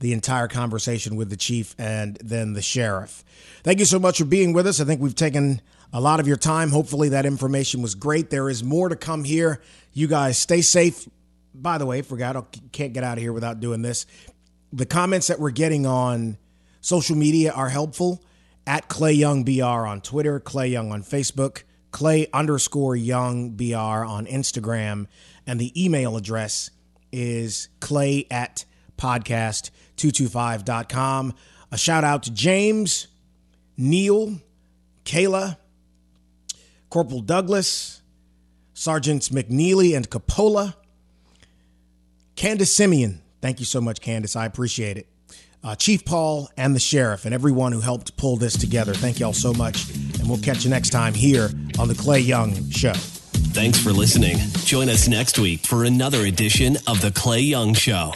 The entire conversation with the chief and then the sheriff. Thank you so much for being with us. I think we've taken a lot of your time. Hopefully, that information was great. There is more to come here. You guys stay safe. By the way, forgot, I can't get out of here without doing this. The comments that we're getting on social media are helpful. At Clay Young BR on Twitter, Clay Young on Facebook. Clay underscore Young BR on Instagram. And the email address is clay at podcast225.com. A shout out to James, Neil, Kayla, Corporal Douglas, Sergeants McNeely and Capola, Candace Simeon. Thank you so much, Candace. I appreciate it. uh, Chief Paul and the sheriff and everyone who helped pull this together. Thank y'all so much. And we'll catch you next time here on The Clay Young Show. Thanks for listening. Join us next week for another edition of The Clay Young Show.